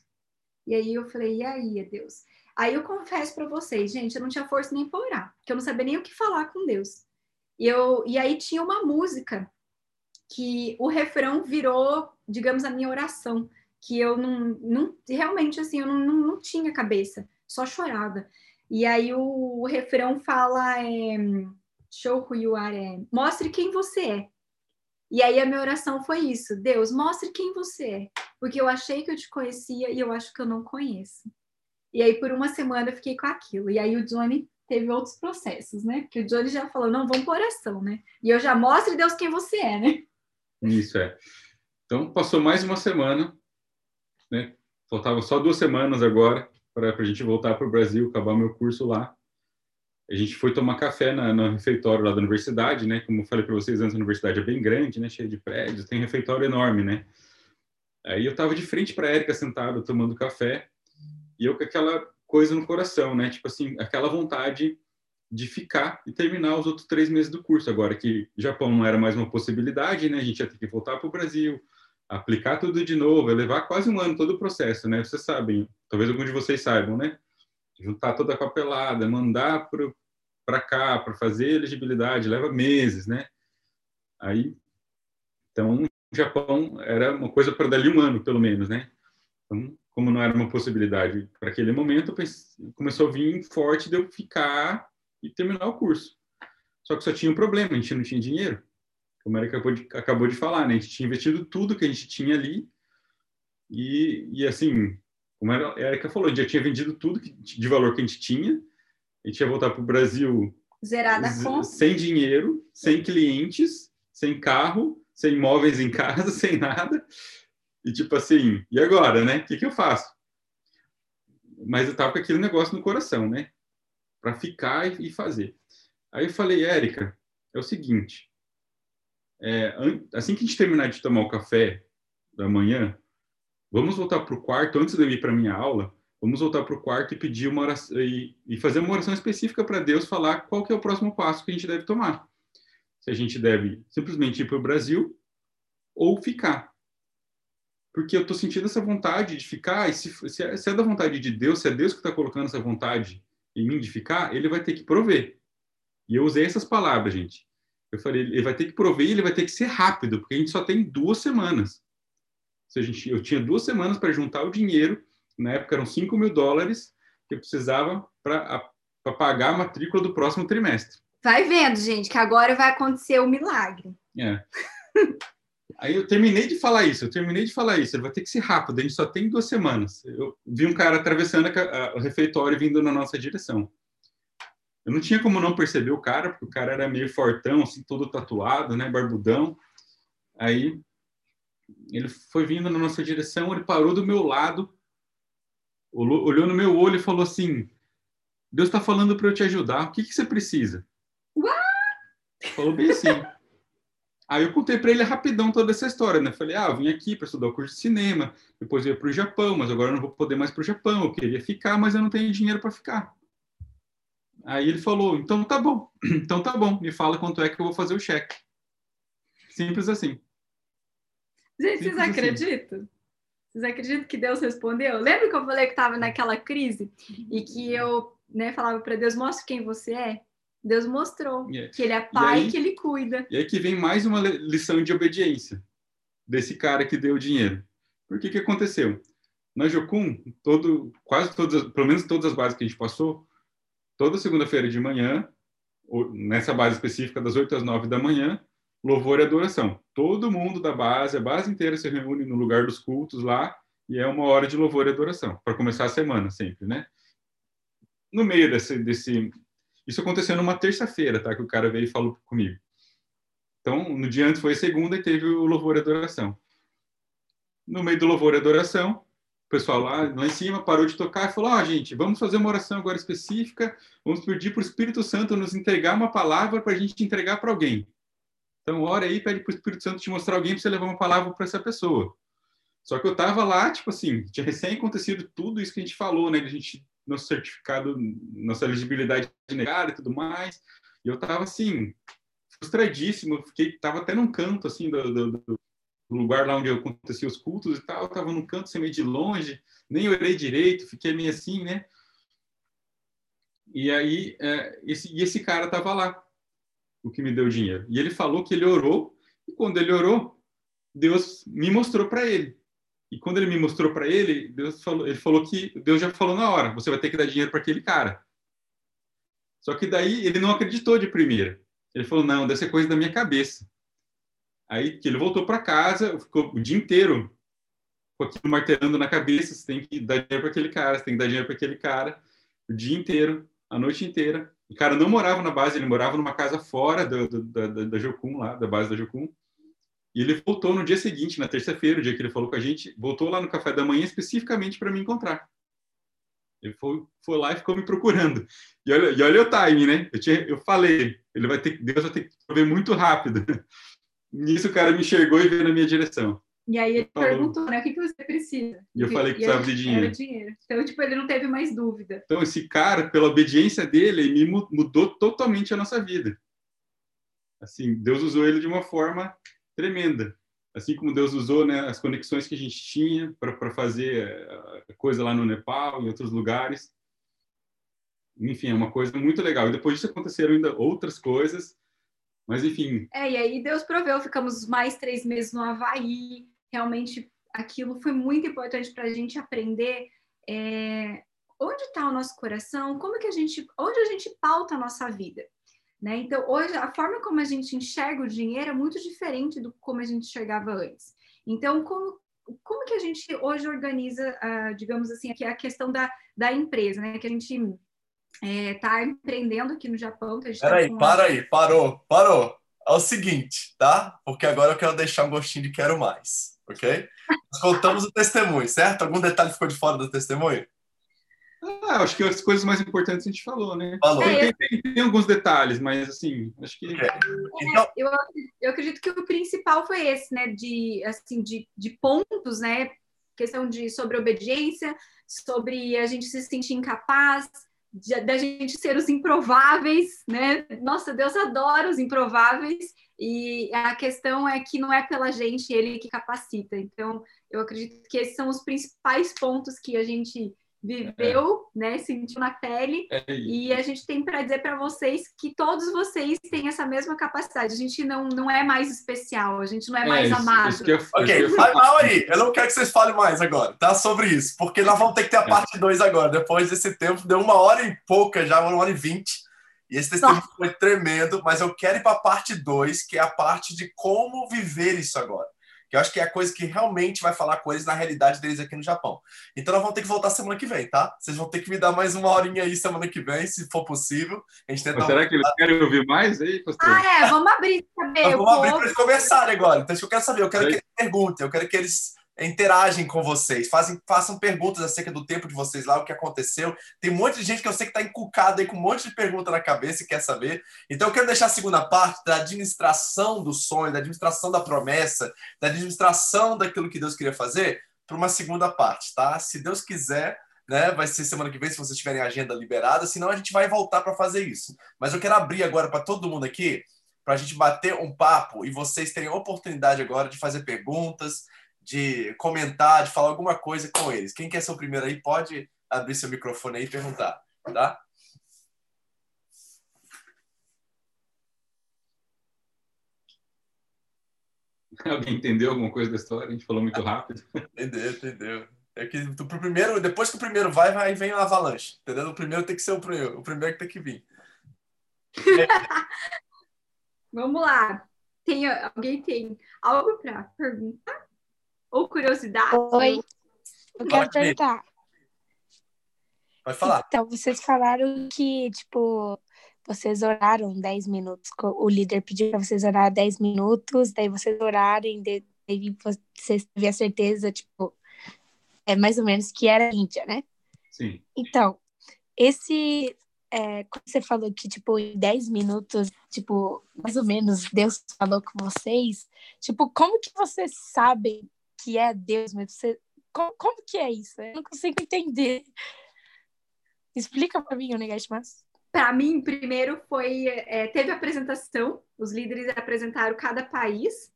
E aí eu falei, e aí, é Deus? Aí eu confesso para vocês, gente, eu não tinha força nem para orar, porque eu não sabia nem o que falar com Deus. E, eu, e aí tinha uma música que o refrão virou, digamos, a minha oração, que eu não, não realmente assim, eu não, não, não tinha cabeça, só chorava. E aí o, o refrão fala é, show who you are, é, mostre quem você é. E aí a minha oração foi isso, Deus, mostre quem você é, porque eu achei que eu te conhecia e eu acho que eu não conheço. E aí por uma semana eu fiquei com aquilo. E aí o Johnny teve outros processos, né? Porque o Johnny já falou, não, vamos por oração, né? E eu já mostre Deus quem você é, né? Isso é. Então, passou mais uma semana, né? Faltavam só duas semanas agora para a gente voltar para o Brasil, acabar meu curso lá. A gente foi tomar café na, no refeitório lá da universidade, né? Como eu falei para vocês antes, a universidade é bem grande, né? Cheia de prédios, tem refeitório enorme, né? Aí eu estava de frente para a Érica sentado tomando café e eu com aquela coisa no coração, né? Tipo assim, aquela vontade de ficar e terminar os outros três meses do curso. Agora que Japão não era mais uma possibilidade, né? A gente ia ter que voltar para o Brasil, aplicar tudo de novo, ia levar quase um ano todo o processo, né? Vocês sabem, talvez alguns de vocês saibam, né? Juntar toda a papelada, mandar para cá, para fazer elegibilidade, leva meses, né? Aí, então, o Japão era uma coisa para dali um ano, pelo menos, né? Então, como não era uma possibilidade para aquele momento, pensei, começou a vir forte de eu ficar e terminar o curso. Só que só tinha um problema, a gente não tinha dinheiro. Como era que acabou de, acabou de falar, né? A gente tinha investido tudo que a gente tinha ali e, e assim, como a Erika falou, a gente já tinha vendido tudo que, de valor que a gente tinha, a gente ia voltar para o Brasil Zerada a conta. sem dinheiro, sem clientes, sem carro, sem móveis em casa, [laughs] sem nada. E tipo assim, e agora, né? O que, que eu faço? mas eu estava com aquele negócio no coração, né? Para ficar e fazer. Aí eu falei, Érica, é o seguinte, é, assim que a gente terminar de tomar o café da manhã, vamos voltar para o quarto antes de eu ir para minha aula. Vamos voltar para o quarto e pedir uma oração e, e fazer uma oração específica para Deus falar qual que é o próximo passo que a gente deve tomar. Se a gente deve simplesmente ir para o Brasil ou ficar. Porque eu estou sentindo essa vontade de ficar, e se, se, é, se é da vontade de Deus, se é Deus que está colocando essa vontade em mim de ficar, ele vai ter que prover. E eu usei essas palavras, gente. Eu falei, ele vai ter que prover e ele vai ter que ser rápido, porque a gente só tem duas semanas. Se a gente, eu tinha duas semanas para juntar o dinheiro, na época eram 5 mil dólares, que eu precisava para pagar a matrícula do próximo trimestre. Vai vendo, gente, que agora vai acontecer o milagre. É. [laughs] Aí eu terminei de falar isso, eu terminei de falar isso, ele vai ter que ser rápido, a gente só tem duas semanas. Eu vi um cara atravessando a, a, o refeitório vindo na nossa direção. Eu não tinha como não perceber o cara, porque o cara era meio fortão, assim, todo tatuado, né, barbudão. Aí ele foi vindo na nossa direção, ele parou do meu lado, olhou no meu olho e falou assim: Deus está falando para eu te ajudar, o que, que você precisa? What? Falou bem assim. Aí eu contei para ele rapidão toda essa história, né? Falei, ah, eu vim aqui para estudar o curso de cinema, depois eu ia para o Japão, mas agora eu não vou poder mais para o Japão. Eu queria ficar, mas eu não tenho dinheiro para ficar. Aí ele falou: então tá bom, [clears throat] então tá bom, me fala quanto é que eu vou fazer o cheque. Simples assim. Gente, Simples vocês acreditam? Assim. Vocês acreditam que Deus respondeu? Lembra que eu falei que estava naquela crise e que eu né, falava para Deus: mostra quem você é? Deus mostrou yeah. que ele é pai e, aí, que ele cuida. E aí que vem mais uma lição de obediência desse cara que deu o dinheiro. Por que que aconteceu? Na Jocum, todo, quase todas, pelo menos todas as bases que a gente passou, toda segunda-feira de manhã, nessa base específica, das 8 às 9 da manhã, louvor e adoração. Todo mundo da base, a base inteira se reúne no lugar dos cultos lá, e é uma hora de louvor e adoração, para começar a semana sempre, né? No meio desse, desse... Isso aconteceu numa terça-feira, tá? Que o cara veio e falou comigo. Então, no dia antes foi segunda e teve o louvor e adoração. No meio do louvor e adoração, pessoal lá, lá em cima parou de tocar e falou: Ó, oh, gente, vamos fazer uma oração agora específica, vamos pedir para o Espírito Santo nos entregar uma palavra para a gente entregar para alguém. Então, ora aí, pede para o Espírito Santo te mostrar alguém para você levar uma palavra para essa pessoa. Só que eu estava lá, tipo assim, tinha recém acontecido tudo isso que a gente falou, né? A gente, nosso certificado, nossa elegibilidade negada e tudo mais. E eu estava assim, frustradíssimo, fiquei, tava até num canto, assim, do, do, do lugar lá onde acontecia os cultos e tal, estava num canto, assim, meio de longe, nem orei direito, fiquei meio assim, né? E aí, é, esse, e esse cara estava lá, o que me deu dinheiro. E ele falou que ele orou, e quando ele orou, Deus me mostrou para ele. E quando ele me mostrou para ele, Deus falou, ele falou que Deus já falou na hora, você vai ter que dar dinheiro para aquele cara. Só que daí ele não acreditou de primeira. Ele falou: "Não, deve ser coisa da minha cabeça". Aí que ele voltou para casa, ficou o dia inteiro com aquilo martelando na cabeça, você tem que dar dinheiro para aquele cara, você tem que dar dinheiro para aquele cara, o dia inteiro, a noite inteira. O cara não morava na base, ele morava numa casa fora do, do, da, da Jocum, lá, da base da Jocum. E ele voltou no dia seguinte, na terça-feira, o dia que ele falou com a gente, voltou lá no café da manhã especificamente para me encontrar. Ele foi, foi lá e ficou me procurando. E olha, e olha o time, né? Eu, tinha, eu falei, ele vai ter, Deus vai ter que prover muito rápido. [laughs] Nisso o cara me enxergou e veio na minha direção. E aí ele Falou. perguntou, né, o que, que você precisa? E eu falei que precisava de dinheiro. dinheiro. Então, tipo, ele não teve mais dúvida. Então, esse cara, pela obediência dele, me mudou totalmente a nossa vida. Assim, Deus usou ele de uma forma tremenda. Assim como Deus usou né, as conexões que a gente tinha para fazer eh, coisa lá no Nepal, em outros lugares. Enfim, é uma coisa muito legal. E depois disso aconteceram ainda outras coisas mas enfim. É, e aí Deus proveu, ficamos mais três meses no Havaí. Realmente aquilo foi muito importante para a gente aprender é, onde está o nosso coração, como que a gente, onde a gente pauta a nossa vida. Né? Então, hoje, a forma como a gente enxerga o dinheiro é muito diferente do como a gente enxergava antes. Então, como, como que a gente hoje organiza, uh, digamos assim, aqui a questão da, da empresa, né? Que a gente está é, empreendendo aqui no Japão. Que tá Peraí, para aí, parou, parou. É o seguinte, tá? Porque agora eu quero deixar um gostinho de quero mais, ok? Nós contamos o testemunho, certo? Algum detalhe ficou de fora do testemunho? Ah, acho que as coisas mais importantes a gente falou, né? Falou. Tem, tem, tem, alguns detalhes, mas assim, acho que. É. Então, eu, eu acredito que o principal foi esse, né? De, assim, de, de pontos, né? Questão de sobre obediência, sobre a gente se sentir incapaz, da gente ser os improváveis, né? Nossa, Deus adora os improváveis e a questão é que não é pela gente ele que capacita. Então, eu acredito que esses são os principais pontos que a gente viveu, é. né, sentiu na pele, é e a gente tem para dizer para vocês que todos vocês têm essa mesma capacidade. A gente não, não é mais especial, a gente não é, é mais isso, amado. Isso eu, ok, vai mal aí. Eu não quero que vocês falem mais agora, tá? Sobre isso, porque nós vamos ter que ter a é. parte 2 agora. Depois desse tempo, deu uma hora e pouca já, uma hora e vinte. E esse testemunho foi tremendo, mas eu quero ir para a parte 2, que é a parte de como viver isso agora que eu acho que é a coisa que realmente vai falar com eles na realidade deles aqui no Japão. Então nós vamos ter que voltar semana que vem, tá? Vocês vão ter que me dar mais uma horinha aí semana que vem, se for possível. A gente tenta será que eles querem ouvir mais aí, pastor? Ah, é, vamos abrir também. Vamos abrir para eles conversarem agora. Então, isso que eu quero saber, eu quero que eles perguntem, eu quero que eles interagem com vocês, fazem, façam perguntas acerca do tempo de vocês lá, o que aconteceu. Tem um monte de gente que eu sei que está encucada aí com um monte de pergunta na cabeça e quer saber. Então eu quero deixar a segunda parte da administração do sonho, da administração da promessa, da administração daquilo que Deus queria fazer para uma segunda parte, tá? Se Deus quiser, né, vai ser semana que vem se vocês tiverem a agenda liberada, senão a gente vai voltar para fazer isso. Mas eu quero abrir agora para todo mundo aqui para a gente bater um papo e vocês terem a oportunidade agora de fazer perguntas, de comentar, de falar alguma coisa com eles. Quem quer ser o primeiro aí pode abrir seu microfone aí e perguntar, tá? [laughs] Alguém entendeu alguma coisa da história? A gente falou muito rápido. entendeu, entendeu. É que pro primeiro, depois que o primeiro vai, vai vem a avalanche. Entendeu? O primeiro tem que ser o primeiro, o primeiro que tem que vir. [laughs] Vamos lá. Tem, alguém tem algo para perguntar? Ou curiosidade? Oi. Eu quero perguntar. Pode falar. Então, vocês falaram que, tipo, vocês oraram 10 minutos. O líder pediu para vocês orar 10 minutos, daí vocês orarem, daí vocês tiveram a certeza, tipo, é mais ou menos que era a Índia, né? Sim. Então, esse. É, quando você falou que, tipo, em 10 minutos, tipo, mais ou menos Deus falou com vocês, tipo, como que vocês sabem que é Deus, mas você. Como, como que é isso? Eu não consigo entender. Explica para mim, Onegashimasu. Para mim, primeiro foi. É, teve apresentação, os líderes apresentaram cada país,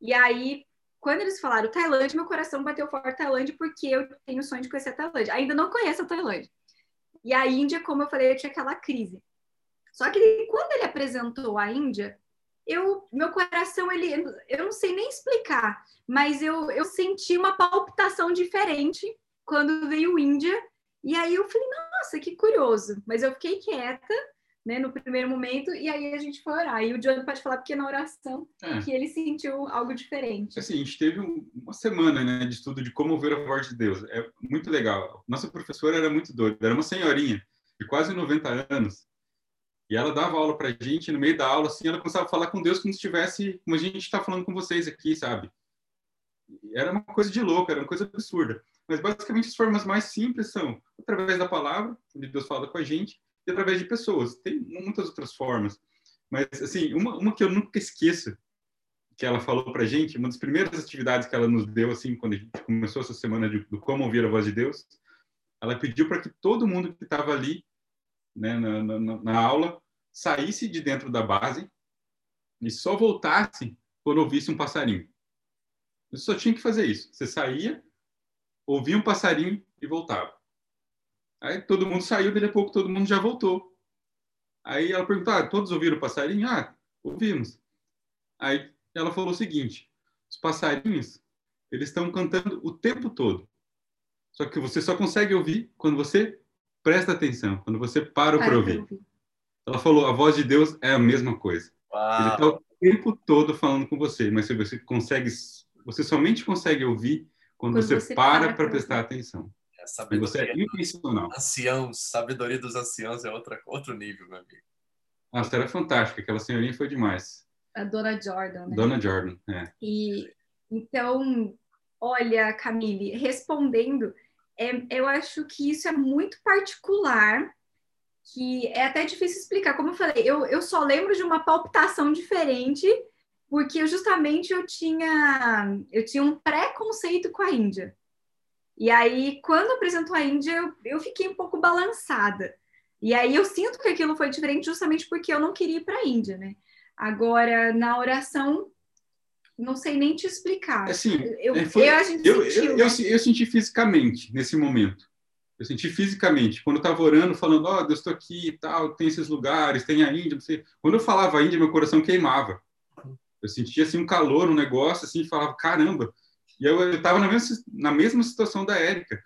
e aí, quando eles falaram Tailândia, meu coração bateu forte Tailândia, porque eu tenho o sonho de conhecer a Tailândia. Ainda não conheço a Tailândia. E a Índia, como eu falei, eu tinha aquela crise. Só que quando ele apresentou a Índia, eu, meu coração, ele, eu não sei nem explicar, mas eu, eu senti uma palpitação diferente quando veio Índia. E aí eu falei, nossa, que curioso. Mas eu fiquei quieta, né, no primeiro momento, e aí a gente foi orar. E o John pode falar, porque na oração, é. que ele sentiu algo diferente. Assim, a gente teve um, uma semana, né, de estudo de como ouvir a voz de Deus. É muito legal. Nossa professora era muito doida, era uma senhorinha de quase 90 anos. E ela dava aula para a gente, no meio da aula, assim, ela começava a falar com Deus como se estivesse, como a gente está falando com vocês aqui, sabe? Era uma coisa de louco, era uma coisa absurda. Mas basicamente as formas mais simples são através da palavra, onde Deus fala com a gente, e através de pessoas. Tem muitas outras formas. Mas, assim, uma, uma que eu nunca esqueço, que ela falou para a gente, uma das primeiras atividades que ela nos deu, assim, quando a gente começou essa semana de, do Como Ouvir a Voz de Deus, ela pediu para que todo mundo que estava ali né, na, na, na aula, saísse de dentro da base e só voltasse quando ouvisse um passarinho. Você só tinha que fazer isso. Você saía, ouvia um passarinho e voltava. Aí todo mundo saiu, daí a pouco todo mundo já voltou. Aí ela perguntou: ah, todos ouviram o passarinho? Ah, ouvimos. Aí ela falou o seguinte: os passarinhos, eles estão cantando o tempo todo. Só que você só consegue ouvir quando você presta atenção, quando você para para ouvir. Ela falou, a voz de Deus é a mesma coisa. Uau. Ele está o tempo todo falando com você, mas você consegue, você somente consegue ouvir quando, quando você, você, para para prestar atenção. É sabedoria você é intencional. Anciãos, sabedoria dos anciãos é outra, outro nível, meu amigo. Nossa, era fantástica. Aquela senhorinha foi demais. A Dona Jordan, né? Dona Jordan, é. E então, olha, Camille, respondendo, é, eu acho que isso é muito particular, que é até difícil explicar. Como eu falei, eu, eu só lembro de uma palpitação diferente, porque justamente eu tinha, eu tinha um preconceito com a Índia. E aí, quando apresentou a Índia, eu, eu fiquei um pouco balançada. E aí eu sinto que aquilo foi diferente justamente porque eu não queria ir para a Índia, né? Agora, na oração, não sei nem te explicar. Assim, eu, foi, eu, a gente eu, sentiu, eu, né? eu, eu, senti fisicamente nesse momento. Eu senti fisicamente. Quando eu estava orando, falando, ó, oh, Deus, estou aqui e tal, tem esses lugares, tem a Índia. Você... Quando eu falava Índia, meu coração queimava. Eu sentia assim um calor, um negócio assim, falava, caramba. E eu estava na mesma, na mesma situação da Érica.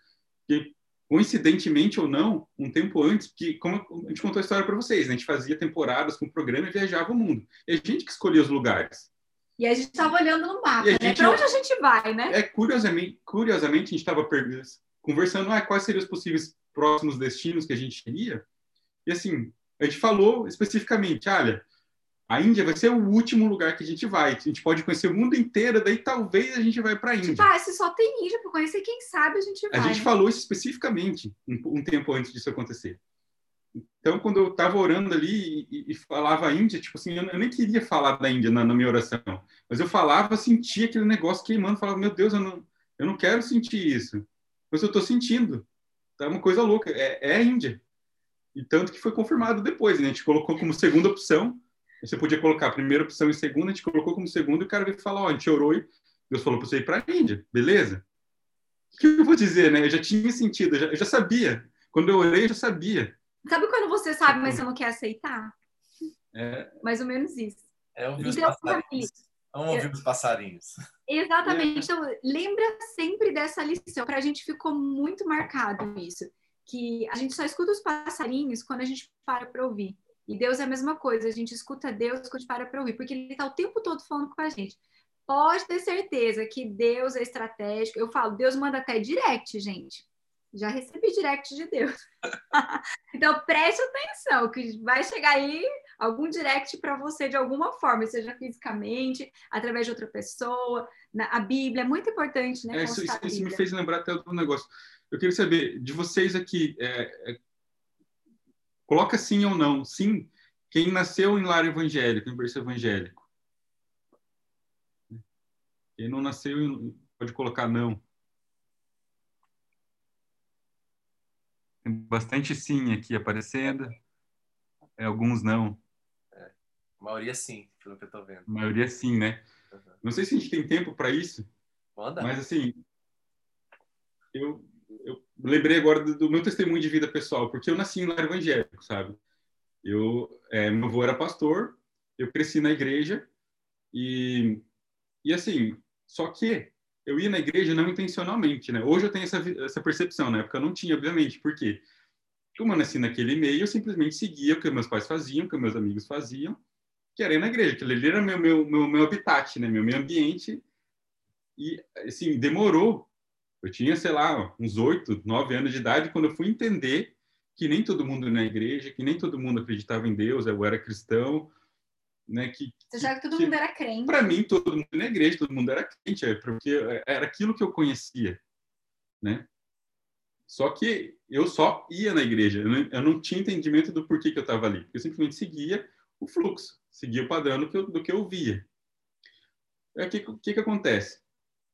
Que coincidentemente ou não, um tempo antes, que como a gente contou a história para vocês, né? a gente fazia temporadas com o programa e viajava o mundo. E a gente que escolhia os lugares. E a gente estava olhando no mapa, né? Para onde a gente vai, né? É, curiosamente, curiosamente a gente estava conversando ah, quais seriam os possíveis próximos destinos que a gente iria. E assim, a gente falou especificamente, olha, a Índia vai ser o último lugar que a gente vai. A gente pode conhecer o mundo inteiro, daí talvez a gente vai para a Índia. Tipo, ah, se só tem Índia para conhecer, quem sabe a gente vai. A gente né? falou isso especificamente um, um, tempo antes disso acontecer. Então, quando eu estava orando ali e, e, falava Índia, tipo assim, eu, nem queria falar da Índia na, na, minha oração, mas eu falava, sentia aquele negócio queimando, falava, meu Deus, eu não, eu não quero sentir isso. Mas eu estou sentindo. Tá uma coisa louca. É, é Índia. E tanto que foi confirmado depois, né? A gente colocou como segunda opção você podia colocar a primeira opção e segunda, a gente colocou como segunda e o cara veio falar, ó, a gente orou e Deus falou para você ir para a Índia, beleza? O que eu vou dizer, né? Eu já tinha sentido, eu já, eu já sabia. Quando eu orei, eu já sabia. Sabe quando você sabe, mas você não quer aceitar? É... Mais ou menos isso. É ouvir os então, passarinhos. Vamos ouvir os passarinhos. Exatamente. É. Então, lembra sempre dessa lição. Para a gente ficou muito marcado isso. Que a gente só escuta os passarinhos quando a gente para para ouvir. E Deus é a mesma coisa, a gente escuta Deus quando a gente para para ouvir, porque Ele está o tempo todo falando com a gente. Pode ter certeza que Deus é estratégico. Eu falo, Deus manda até direct, gente. Já recebi direct de Deus. [laughs] então preste atenção, que vai chegar aí algum direct para você de alguma forma, seja fisicamente, através de outra pessoa. Na, a Bíblia é muito importante, né? É, isso, isso, isso, me fez lembrar até do negócio. Eu queria saber de vocês aqui, é, é Coloca sim ou não. Sim, quem nasceu em lar evangélico, em berço evangélico. Quem não nasceu, pode colocar não. Tem bastante sim aqui aparecendo. É, alguns não. É, a maioria sim, pelo que eu estou vendo. A maioria sim, né? Uhum. Não sei se a gente tem tempo para isso. Manda. Mas assim, eu eu lembrei agora do, do, meu testemunho de vida pessoal, porque eu nasci em lar evangélico, sabe? Eu, é, meu avô era pastor, eu cresci na igreja e, e assim, só que eu ia na igreja não intencionalmente, né? Hoje eu tenho essa, essa percepção, na época eu não tinha, obviamente, porque como eu nasci naquele meio, eu simplesmente seguia o que meus pais faziam, o que meus amigos faziam, que era ir na igreja, que ali era meu, meu, meu, meu habitat, né? Meu meio ambiente. E, assim, demorou eu tinha, sei lá, uns oito, nove anos de idade quando eu fui entender que nem todo mundo na igreja, que nem todo mundo acreditava em Deus, eu era cristão, né? Que, Você já que todo que, mundo era crente? Para mim, todo mundo na igreja, todo mundo era crente, é, porque era aquilo que eu conhecia, né? Só que eu só ia na igreja, eu não, eu não tinha entendimento do porquê que eu estava ali. Eu simplesmente seguia o fluxo, seguia o padrão do que eu, do que eu via. O que, que, que acontece?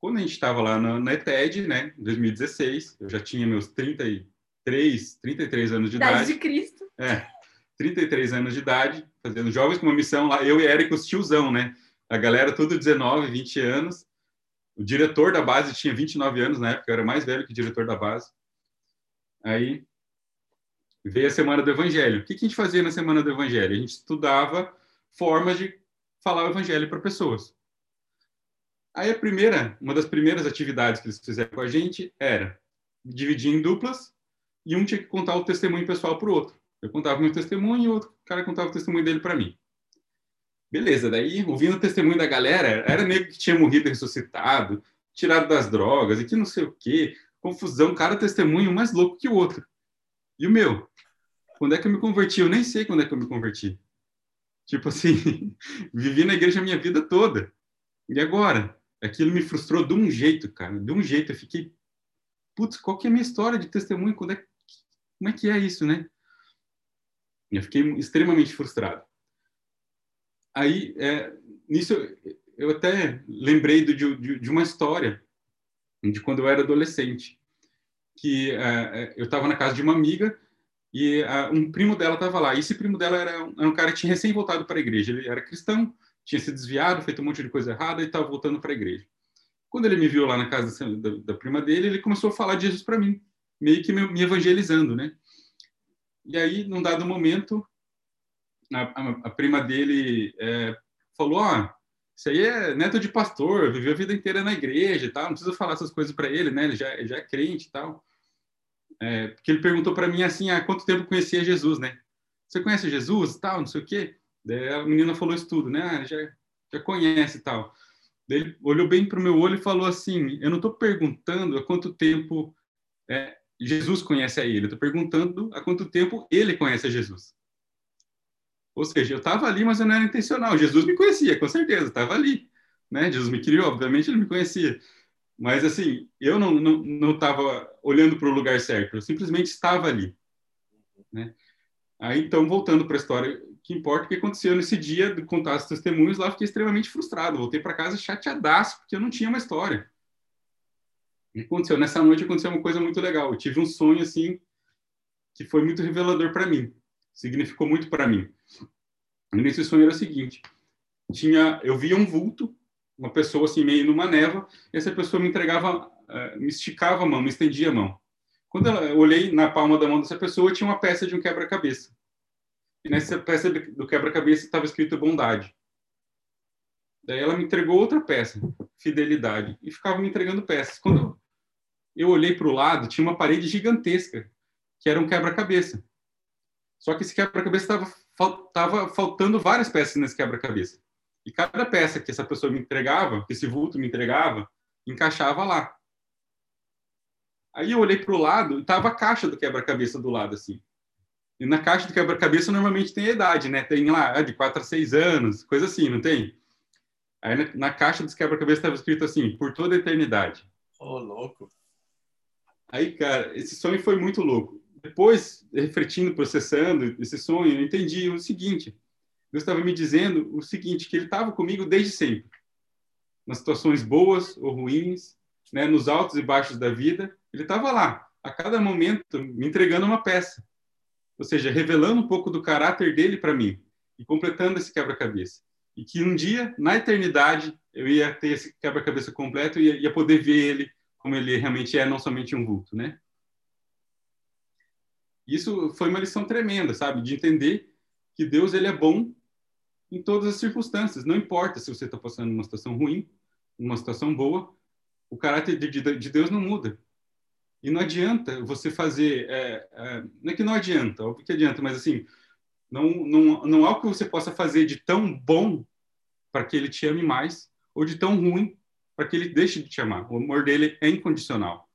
Quando a gente estava lá na, na ETED, né, em 2016, eu já tinha meus 33, 33 anos de idade. Idade de Cristo. É, 33 anos de idade, fazendo Jovens com uma Missão lá, eu e Érico, os tiozão, né? A galera tudo 19, 20 anos. O diretor da base tinha 29 anos na época, eu era mais velho que o diretor da base. Aí veio a Semana do Evangelho. O que, que a gente fazia na Semana do Evangelho? A gente estudava formas de falar o Evangelho para pessoas. Aí a primeira, uma das primeiras atividades que eles fizeram com a gente era dividir em duplas e um tinha que contar o testemunho pessoal para o outro. Eu contava meu testemunho e o outro cara contava o testemunho dele para mim. Beleza, daí, ouvindo o testemunho da galera, era nego que tinha morrido ressuscitado, tirado das drogas e que não sei o quê, confusão, cada testemunho mais louco que o outro. E o meu? Quando é que eu me converti? Eu nem sei quando é que eu me converti. Tipo assim, [laughs] vivi na igreja a minha vida toda. E agora? aquilo me frustrou de um jeito, cara, de um jeito. Eu fiquei putz, qual que é a minha história de testemunho? Quando é, como é que é isso, né? Eu fiquei extremamente frustrado. Aí, é, nisso, eu até lembrei de, de, de, uma história de quando eu era adolescente, que é, eu estava na casa de uma amiga e um primo dela estava lá. E esse primo dela era um, era um cara que tinha recém voltado para a igreja. Ele era cristão, tinha se desviado, feito um monte de coisa errada e estava voltando para a igreja. Quando ele me viu lá na casa da, da, prima dele, ele começou a falar de Jesus para mim, meio que me, me, evangelizando, né? E aí, num dado momento, a, a, a prima dele é, falou: Ó, oh, isso aí é neto de pastor, viveu a vida inteira na igreja e tal, não precisa falar essas coisas para ele, né? Ele já, já é crente e tal. É, porque ele perguntou para mim assim: há quanto tempo conhecia Jesus, né? Você conhece Jesus e tal, não sei o quê? Daí a menina falou isso tudo, né? Ah, já, já conhece e tal. Daí ele olhou bem para o meu olho e falou assim: Eu não estou perguntando há quanto tempo é, Jesus conhece a ele, eu estou perguntando há quanto tempo ele conhece a Jesus. Ou seja, eu estava ali, mas eu não era intencional. Jesus me conhecia, com certeza, estava ali. Né? Jesus me criou, obviamente ele me conhecia. Mas, assim, eu não estava não, não olhando para o lugar certo, eu simplesmente estava ali. Né? Aí, então, voltando para a história que importa, o que aconteceu nesse dia de contar os testemunhos, lá fiquei extremamente frustrado. Voltei para casa chateadaço, porque eu não tinha uma história. Aconteceu, nessa noite aconteceu uma coisa muito legal. Eu tive um sonho, assim, que foi muito revelador para mim. Significou muito para mim. E nesse sonho era o seguinte: tinha, eu via um vulto, uma pessoa assim meio numa névoa, e essa pessoa me entregava, uh, me esticava a mão, me estendia a mão. Quando eu olhei na palma da mão dessa pessoa, tinha uma peça de um quebra-cabeça. E nessa peça do quebra-cabeça estava escrito bondade. Daí ela me entregou outra peça, fidelidade, e ficava me entregando peças. Quando eu olhei para o lado, tinha uma parede gigantesca, que era um quebra-cabeça. Só que esse quebra-cabeça estava tava faltando várias peças nesse quebra-cabeça. E cada peça que essa pessoa me entregava, que esse vulto me entregava, encaixava lá. Aí eu olhei para o lado e tava a caixa do quebra-cabeça do lado, assim. E na caixa do quebra-cabeça normalmente tem a idade, né? Tem lá ah, de 4 a 6 anos, coisa assim, não tem? Aí na, na caixa dos quebra-cabeça estava escrito assim, por toda a eternidade. Ô, oh, louco. Aí, cara, esse sonho foi muito louco. Depois, refletindo, processando esse sonho, eu entendi o seguinte. Deus estava me dizendo o seguinte, que ele estava comigo desde sempre. Nas situações boas ou ruins, né, nos altos e baixos da vida, ele estava lá, a cada momento, me entregando uma peça ou seja, revelando um pouco do caráter dele para mim e completando esse quebra-cabeça. E que um dia, na eternidade, eu ia ter esse quebra-cabeça completo e ia, ia poder ver ele como ele realmente é, não somente um vulto, né? Isso foi uma lição tremenda, sabe? De entender que Deus ele é bom em todas as circunstâncias. Não importa se você está passando uma situação ruim, uma situação boa, o caráter de, de, de Deus não muda. E não adianta você fazer. É, é, não é que não adianta, óbvio que adianta, mas assim, não, não, não há o que você possa fazer de tão bom para que ele te ame mais, ou de tão ruim para que ele deixe de te amar. O amor dele é incondicional.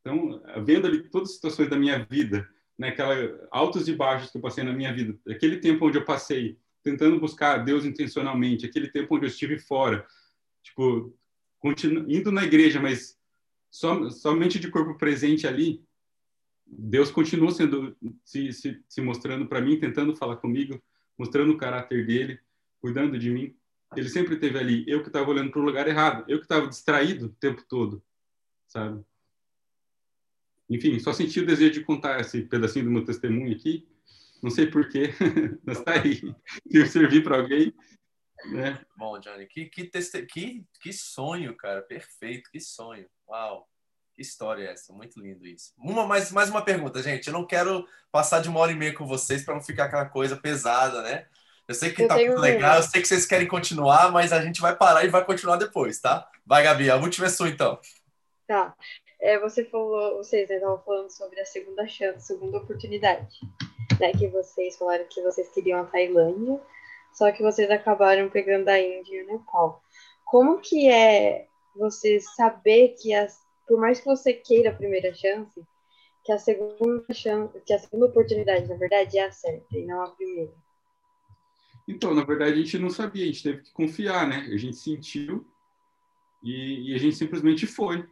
Então, vendo ali todas as situações da minha vida, né, aquela altos e baixos que eu passei na minha vida, aquele tempo onde eu passei tentando buscar Deus intencionalmente, aquele tempo onde eu estive fora, tipo, continu, indo na igreja, mas som, somente de corpo presente ali, Deus continua sendo se, se, se mostrando para mim, tentando falar comigo, mostrando o caráter dele, cuidando de mim. Ele sempre esteve ali. Eu que estava olhando para o lugar errado, eu que estava distraído o tempo todo, sabe? Enfim, só senti o desejo de contar esse pedacinho do meu testemunho aqui. Não sei porquê, [laughs] mas está aí. Se servir para alguém, né? Bom, Johnny, que, que, teste... que, que sonho, cara. Perfeito, que sonho. Uau. Que história é essa? Muito lindo isso. Uma, mais, mais uma pergunta, gente. Eu não quero passar de uma hora e meia com vocês para não ficar aquela coisa pesada, né? Eu sei que eu tá muito legal, eu sei que vocês querem continuar, mas a gente vai parar e vai continuar depois, tá? Vai, Gabi, a última é sua, então. Tá. É, você falou, vocês estavam né, falando sobre a segunda chance, segunda oportunidade, né? Que vocês falaram que vocês queriam a Tailândia, só que vocês acabaram pegando a Índia e o Nepal. Como que é você saber que as, por mais que você queira a primeira chance, que a segunda chance, que a segunda oportunidade, na verdade, é a certa e não a primeira? Então, na verdade, a gente não sabia, a gente teve que confiar, né? A gente sentiu e, e a gente simplesmente foi.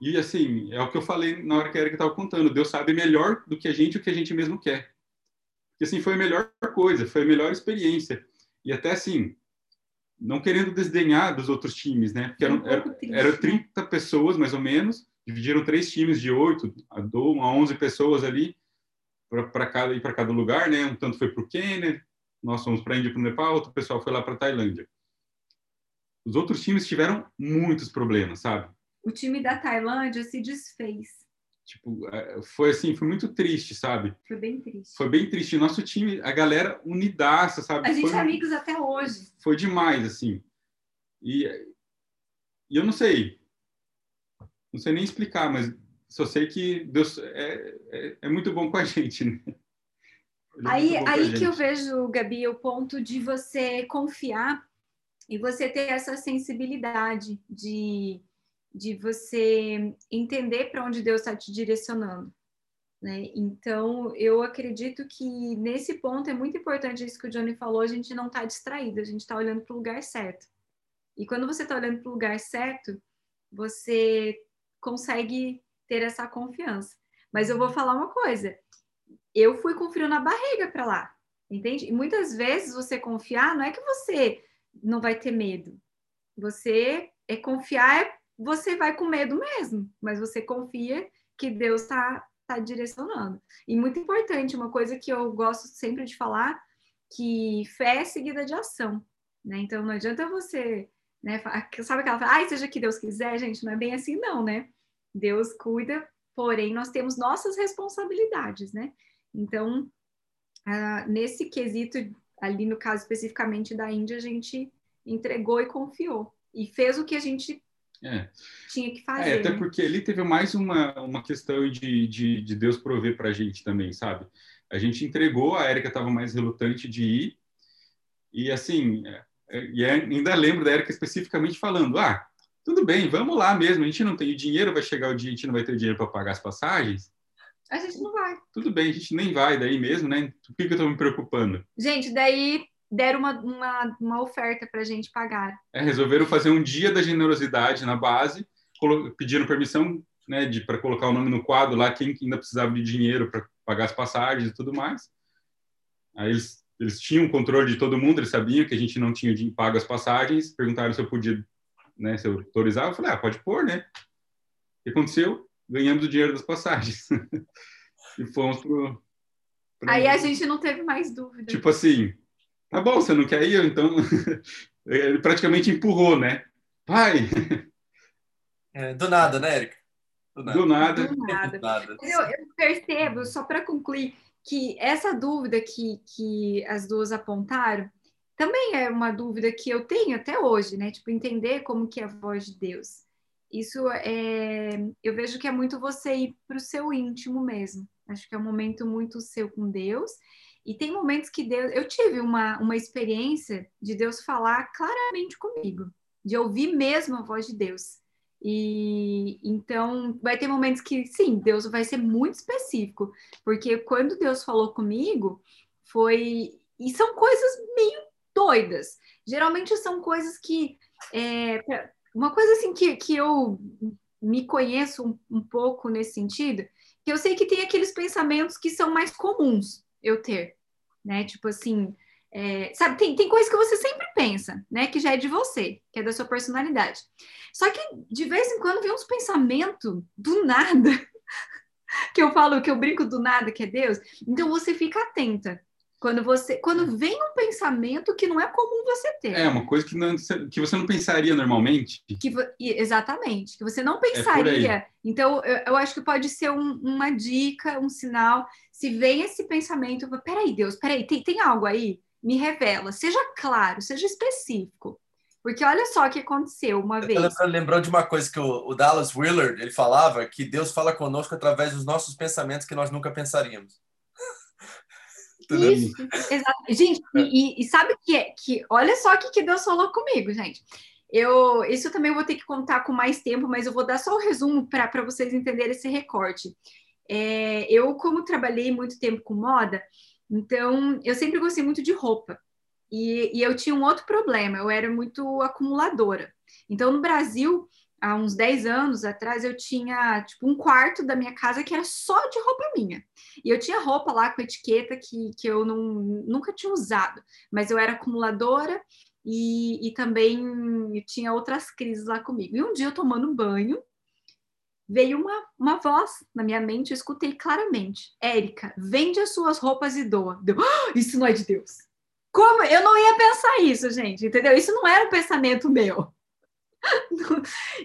E assim, é o que eu falei na hora que a Erika estava contando. Deus sabe melhor do que a gente o que a gente mesmo quer. Porque assim, foi a melhor coisa, foi a melhor experiência. E até assim, não querendo desdenhar dos outros times, né? Porque eram, eram, eram 30 pessoas, mais ou menos, dividiram três times de oito a 11 pessoas ali para cada ir para cada lugar, né? Um tanto foi para o Quênia, nós fomos para a Índia, para o Nepal, outro pessoal foi lá para a Tailândia. Os outros times tiveram muitos problemas, sabe? O time da Tailândia se desfez. Tipo, é, foi assim, foi muito triste, sabe? Foi bem triste. Foi bem triste. Nosso time, a galera unidaça, sabe? A gente foi, é amigos até hoje. Foi demais, assim. E, e eu não sei, não sei nem explicar, mas só sei que Deus é, é, é muito bom com a [laughs] gente, né? É aí, aí que eu vejo, Gabi, o ponto de você confiar e você ter essa sensibilidade de de você entender para onde Deus está te direcionando. Né? Então, eu acredito que nesse ponto é muito importante isso que o Johnny falou, a gente não está distraído, a gente está olhando para o lugar certo. E quando você está olhando para o lugar certo, você consegue ter essa confiança. Mas eu vou falar uma coisa, eu fui com frio na barriga para lá, entende? E muitas vezes você confiar não é que você não vai ter medo, você é confiar você vai com medo mesmo, mas você confia que Deus está tá direcionando. E muito importante, uma coisa que eu gosto sempre de falar, que fé é seguida de ação, né? Então não adianta você, né? Sabe aquela fala, ai, seja que Deus quiser, gente, não é bem assim não, né? Deus cuida, porém nós temos nossas responsabilidades, né? Então, uh, nesse quesito, ali no caso especificamente da Índia, a gente entregou e confiou. E fez o que a gente é. Tinha que fazer. É, até né? porque ali teve mais uma, uma questão de, de, de Deus prover para a gente também, sabe? A gente entregou, a Érica estava mais relutante de ir, e assim, é, é, e ainda lembro da Érica especificamente falando: ah, tudo bem, vamos lá mesmo, a gente não tem dinheiro, vai chegar o dia, a gente não vai ter dinheiro para pagar as passagens. A gente não vai. Tudo bem, a gente nem vai daí mesmo, né? Por que, que eu estou me preocupando? Gente, daí deram uma, uma, uma oferta para a gente pagar. É, resolveram fazer um dia da generosidade na base, pediram permissão né, para colocar o nome no quadro lá, quem ainda precisava de dinheiro para pagar as passagens e tudo mais. Aí eles, eles tinham controle de todo mundo, eles sabiam que a gente não tinha pago as passagens, perguntaram se eu podia, né, se eu autorizava, eu falei, ah, pode pôr, né? O que aconteceu? Ganhamos o dinheiro das passagens. [laughs] e fomos pro... Aí a gente não teve mais dúvida. Tipo assim, Tá bom, você não quer ir? Então, [laughs] ele praticamente empurrou, né? Vai! É, do nada, né, Erika? Do nada. Do nada. Do nada. Do nada. Eu, eu, percebo, só para concluir, que essa dúvida que, que as duas apontaram também é uma dúvida que eu tenho até hoje, né? Tipo, entender como que é a voz de Deus. Isso é, eu vejo que é muito você ir para o seu íntimo mesmo. Acho que é um momento muito seu com Deus e tem momentos que Deus. Eu tive uma, uma experiência de Deus falar claramente comigo, de ouvir mesmo a voz de Deus. E então vai ter momentos que sim, Deus vai ser muito específico, porque quando Deus falou comigo, foi. E são coisas meio doidas. Geralmente são coisas que. É, uma coisa assim que, que eu me conheço um, um pouco nesse sentido, que eu sei que tem aqueles pensamentos que são mais comuns eu ter né? Tipo assim, é, sabe, tem, tem coisa que você sempre pensa, né? Que já é de você, que é da sua personalidade. Só que de vez em quando vem uns pensamentos do nada, [laughs] que eu falo, que eu brinco do nada, que é Deus. Então você fica atenta. Quando você, quando vem um pensamento que não é comum você ter. É uma coisa que, não, que você não pensaria normalmente. Que, exatamente, que você não é pensaria. É então, eu, eu, acho que pode ser um, uma dica, um sinal. Se vem esse pensamento, peraí, Deus, peraí, tem, tem algo aí? Me revela, seja claro, seja específico. Porque olha só o que aconteceu uma vez. Lembrou de uma coisa que o, o Dallas Willard ele falava, que Deus fala conosco através dos nossos pensamentos que nós nunca pensaríamos. Isso, exato. Gente, e, e, sabe que, é, que olha só o que, que Deus falou comigo, gente. Eu, isso eu também vou ter que contar com mais tempo, mas eu vou dar só o resumo para vocês entenderem esse recorte. É, eu, como trabalhei muito tempo com moda, então eu sempre gostei muito de roupa. E, e eu tinha um outro problema, eu era muito acumuladora. Então, no Brasil, há uns 10 anos atrás, eu tinha tipo um quarto da minha casa que era só de roupa minha. E eu tinha roupa lá com etiqueta que, que eu não, nunca tinha usado, mas eu era acumuladora e, e também tinha outras crises lá comigo. E um dia eu tomando banho, veio uma, uma voz na minha mente, eu escutei claramente: Érica, vende as suas roupas e doa. Deu, ah, isso não é de Deus. Como? Eu não ia pensar isso, gente, entendeu? Isso não era um pensamento meu. [laughs]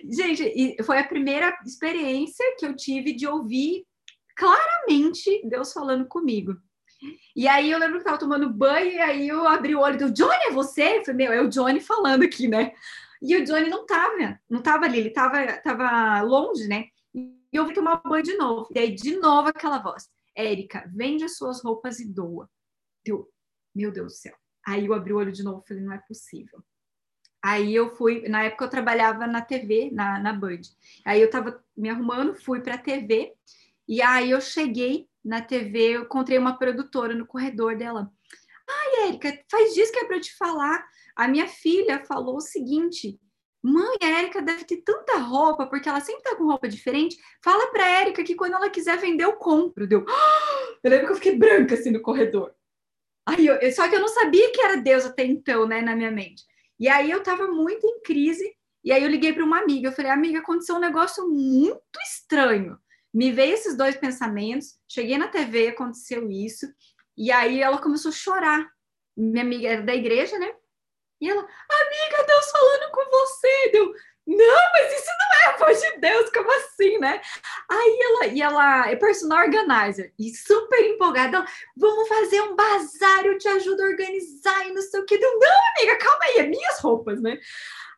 gente, foi a primeira experiência que eu tive de ouvir claramente Deus falando comigo. E aí eu lembro que tava tomando banho, e aí eu abri o olho do Johnny, é você? Eu falei, meu, é o Johnny falando aqui, né? E o Johnny não tava, não tava ali, ele tava, tava longe, né? E eu fui tomar banho de novo. E aí, de novo, aquela voz: Érica, vende as suas roupas e doa. Eu, meu Deus do céu. Aí eu abri o olho de novo e falei: não é possível. Aí eu fui, na época eu trabalhava na TV, na, na Band. Aí eu tava me arrumando, fui pra TV, e aí eu cheguei na TV, eu encontrei uma produtora no corredor dela. Ai, Érica, faz dias que é para eu te falar. A minha filha falou o seguinte: Mãe, a Érica deve ter tanta roupa, porque ela sempre tá com roupa diferente. Fala pra Érica que quando ela quiser vender, eu compro. Deu. [gasps] Eu lembro que eu fiquei branca assim no corredor. Aí eu, só que eu não sabia que era Deus até então, né, na minha mente. E aí eu tava muito em crise. E aí eu liguei para uma amiga. Eu falei, amiga, aconteceu um negócio muito estranho. Me veio esses dois pensamentos. Cheguei na TV, aconteceu isso. E aí ela começou a chorar. Minha amiga era da igreja, né? E ela, amiga, Deus falando com você. Deu, não, mas isso não é a voz de Deus, como assim, né? Aí ela, e ela é personal organizer, e super empolgada, ela, vamos fazer um bazar, eu te ajudo a organizar, e não sei o que. Deu, não, amiga, calma aí, é minhas roupas, né?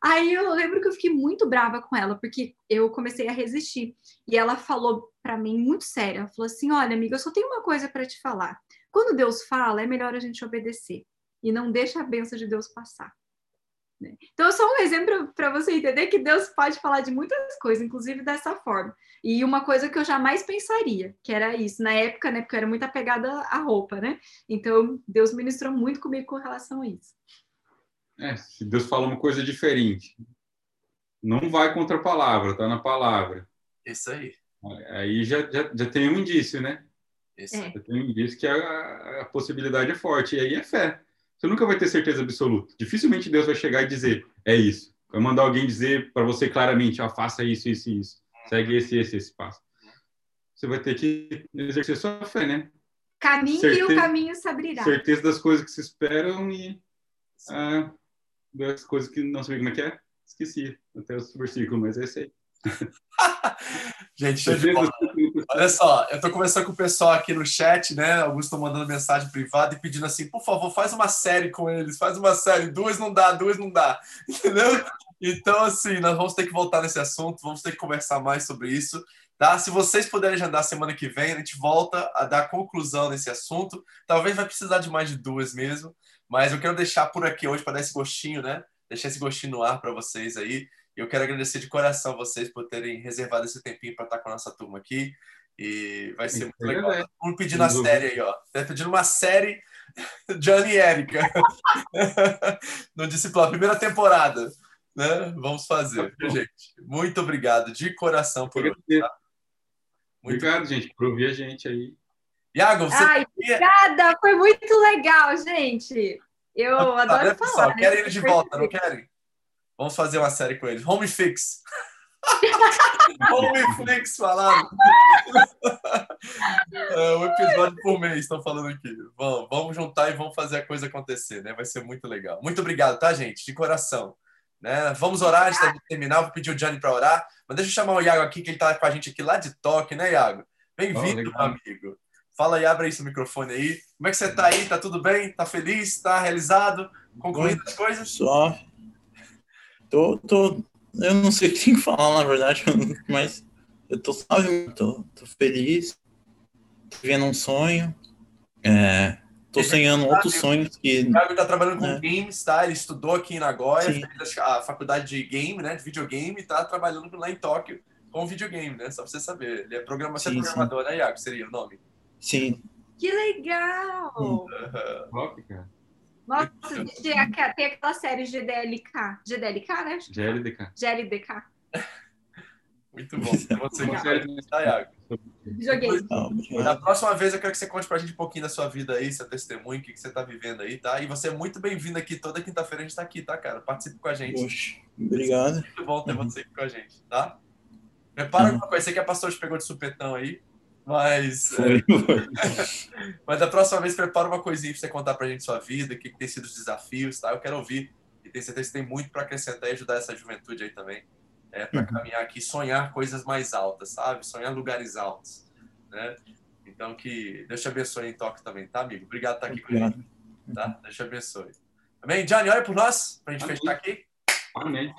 Aí eu lembro que eu fiquei muito brava com ela, porque eu comecei a resistir. E ela falou para mim muito séria, ela falou assim, olha, amiga, eu só tenho uma coisa para te falar. Quando Deus fala, é melhor a gente obedecer e não deixa a benção de Deus passar. Né? Então, só um exemplo para você entender que Deus pode falar de muitas coisas, inclusive dessa forma. E uma coisa que eu jamais pensaria, que era isso, na época, né? Porque eu era muito apegada à roupa, né? Então, Deus ministrou muito comigo com relação a isso. É, se Deus fala uma coisa diferente, não vai contra a palavra, tá na palavra. Isso aí. Aí já, já, já tem um indício, né? Isso. É. Já tem um indício que a, a possibilidade é forte. E aí é fé. Você nunca vai ter certeza absoluta. Dificilmente Deus vai chegar e dizer, é isso. Vai mandar alguém dizer para você claramente, ah, faça isso, isso e isso. Segue esse, esse, esse passo. Você vai ter que exercer sua fé, né? Caminho certeza, e o caminho se abrirá. Certeza das coisas que se esperam e ah, das coisas que não sei como é que é. Esqueci até o versículo, mas é esse aí. [laughs] Gente, olha só, eu tô conversando com o pessoal aqui no chat, né? Alguns estão mandando mensagem privada e pedindo assim, por favor, faz uma série com eles, faz uma série, duas não dá, duas não dá, [laughs] entendeu? Então, assim, nós vamos ter que voltar nesse assunto, vamos ter que conversar mais sobre isso, tá? Se vocês puderem agendar semana que vem, a gente volta a dar conclusão nesse assunto. Talvez vai precisar de mais de duas mesmo, mas eu quero deixar por aqui hoje para dar esse gostinho, né? Deixar esse gostinho no ar para vocês aí. Eu quero agradecer de coração vocês por terem reservado esse tempinho para estar com a nossa turma aqui. E vai ser muito legal. Vamos pedindo a série aí, ó. Tá pedindo uma série [laughs] Johnny e Erika [laughs] no discipulado, primeira temporada. Né? Vamos fazer, tá gente. Muito obrigado de coração por hoje. Tá? Muito obrigado, gente, por ouvir a gente aí. Iago, você. Ai, obrigada, foi muito legal, gente. Eu ah, adoro né, falar. Pessoal? Querem ele de volta, não querem? Vamos fazer uma série com eles. Home Fix. [laughs] Home Fix falando. é, um episódio por mês, estão falando aqui. Vamos, vamos juntar e vamos fazer a coisa acontecer, né? Vai ser muito legal. Muito obrigado, tá, gente? De coração. Né? Vamos orar antes de terminar. Vou pedir o Johnny para orar. Mas deixa eu chamar o Iago aqui, que ele está com a gente aqui lá de toque, né, Iago? Bem-vindo, oh, amigo. Fala aí, abre aí seu microfone aí. Como é que você está aí? Tá tudo bem? Tá feliz? Tá realizado? Concluindo as coisas? Só Tô, tô, eu não sei o que tem que falar, na verdade, [laughs] mas eu tô suave, tô, tô feliz, tô vivendo um sonho, é, tô sonhando outros sonhos que... O Thiago tá trabalhando com é. games, tá? Ele estudou aqui em Nagoya, Sim. fez a faculdade de game, né, de videogame, e tá trabalhando lá em Tóquio com videogame, né, só pra você saber. Ele é programação sim, programador, sim. né, Iago? Seria o nome? Sim. Que legal! Uhum. cara. Nossa, tem aquela série GDLK. GDLK, né? GLDK. GLDK. Muito bom. Você tá, Iago? Joguei. Na próxima vez eu quero que você conte pra gente um pouquinho da sua vida aí, seu testemunho, o que, que você tá vivendo aí, tá? E você é muito bem-vindo aqui. Toda quinta-feira a gente tá aqui, tá, cara? Participe com a gente. Poxa, obrigado. Muito bom ter você aqui com a gente, tá? Prepara uhum. uma coisa. Sei que a pastor te pegou de supetão aí, mas. Foi, foi. [laughs] mas da próxima vez, prepara uma coisinha pra você contar pra gente sua vida, o que, que tem sido os desafios, tá? Eu quero ouvir. E tenho certeza que tem muito para acrescentar e ajudar essa juventude aí também é, para uhum. caminhar aqui, sonhar coisas mais altas, sabe? Sonhar lugares altos, né? Então que Deus te abençoe em toque também, tá, amigo? Obrigado por estar aqui Obrigado. com a gente, tá? Deus te abençoe. Amém? Johnny, olha por nós, para a gente Amém. fechar aqui. Amém.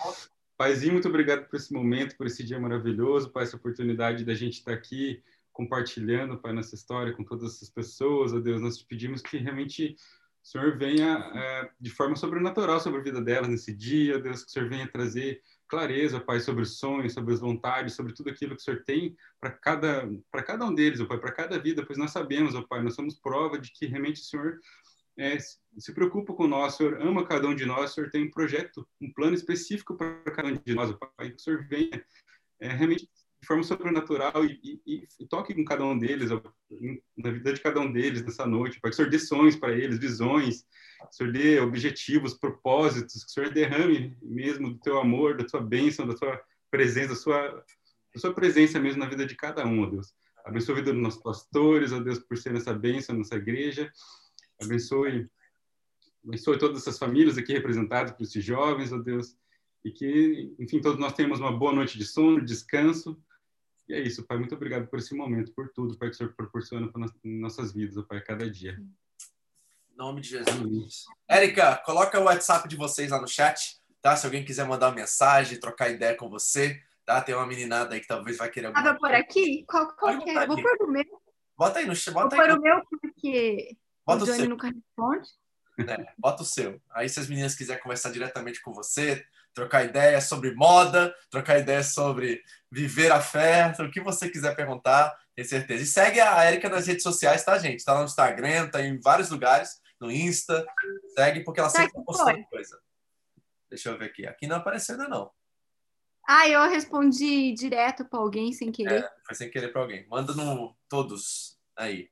Paizinho, muito obrigado por esse momento, por esse dia maravilhoso, por essa oportunidade da gente estar aqui compartilhando, Pai, nossa história com todas essas pessoas. Ó Deus, nós te pedimos que realmente o Senhor venha é, de forma sobrenatural sobre a vida delas nesse dia, Deus, que o Senhor venha trazer clareza, Pai, sobre os sonhos, sobre as vontades, sobre tudo aquilo que o Senhor tem para cada, para cada um deles, ó Pai, para cada vida, pois nós sabemos, ó Pai, nós somos prova de que realmente o Senhor é, se preocupa com nós, o Senhor ama cada um de nós, o Senhor tem um projeto, um plano específico para cada um de nós, ó Pai, que o Senhor venha é, realmente forma sobrenatural e, e, e, toque com cada um deles, na vida de cada um deles nessa noite, Pai, que o Senhor dê sonhos para eles, visões, que o Senhor dê objetivos, propósitos, que o Senhor derrame mesmo do teu amor, da tua bênção, da tua presença, da sua, da sua presença mesmo na vida de cada um, ó Deus. Abençoe a vida dos nossos pastores, ó Deus, por ser essa bênção nessa igreja. Abençoe, abençoe todas essas famílias aqui representadas por esses jovens, ó Deus. E que, enfim, todos nós tenhamos uma boa noite de sono, descanso. E é isso, Pai. Muito obrigado por esse momento, por tudo, Pai, que o Senhor proporciona para nossas vidas, Pai, a cada dia. Em nome de Jesus. Érica, coloca o WhatsApp de vocês lá no chat, tá? Se alguém quiser mandar uma mensagem, trocar ideia com você, tá? Tem uma meninada aí que talvez vai querer alguma Ah, por aqui? Qual, qual que é? Vou pôr o meu. Bota aí no chat. Bota Vou pôr o meu porque bota o Johnny nunca responde. É, bota o seu. Aí se as meninas quiserem conversar diretamente com você, trocar ideia sobre moda, trocar ideia sobre viver a fé, o que você quiser perguntar, tenho certeza. E segue a Érica nas redes sociais, tá, gente? Tá no Instagram, tá em vários lugares no Insta. Segue, porque ela sempre tá postando coisa. Deixa eu ver aqui. Aqui não apareceu ainda, não. Ah, eu respondi direto para alguém sem querer. É, foi sem querer para alguém. Manda no todos aí.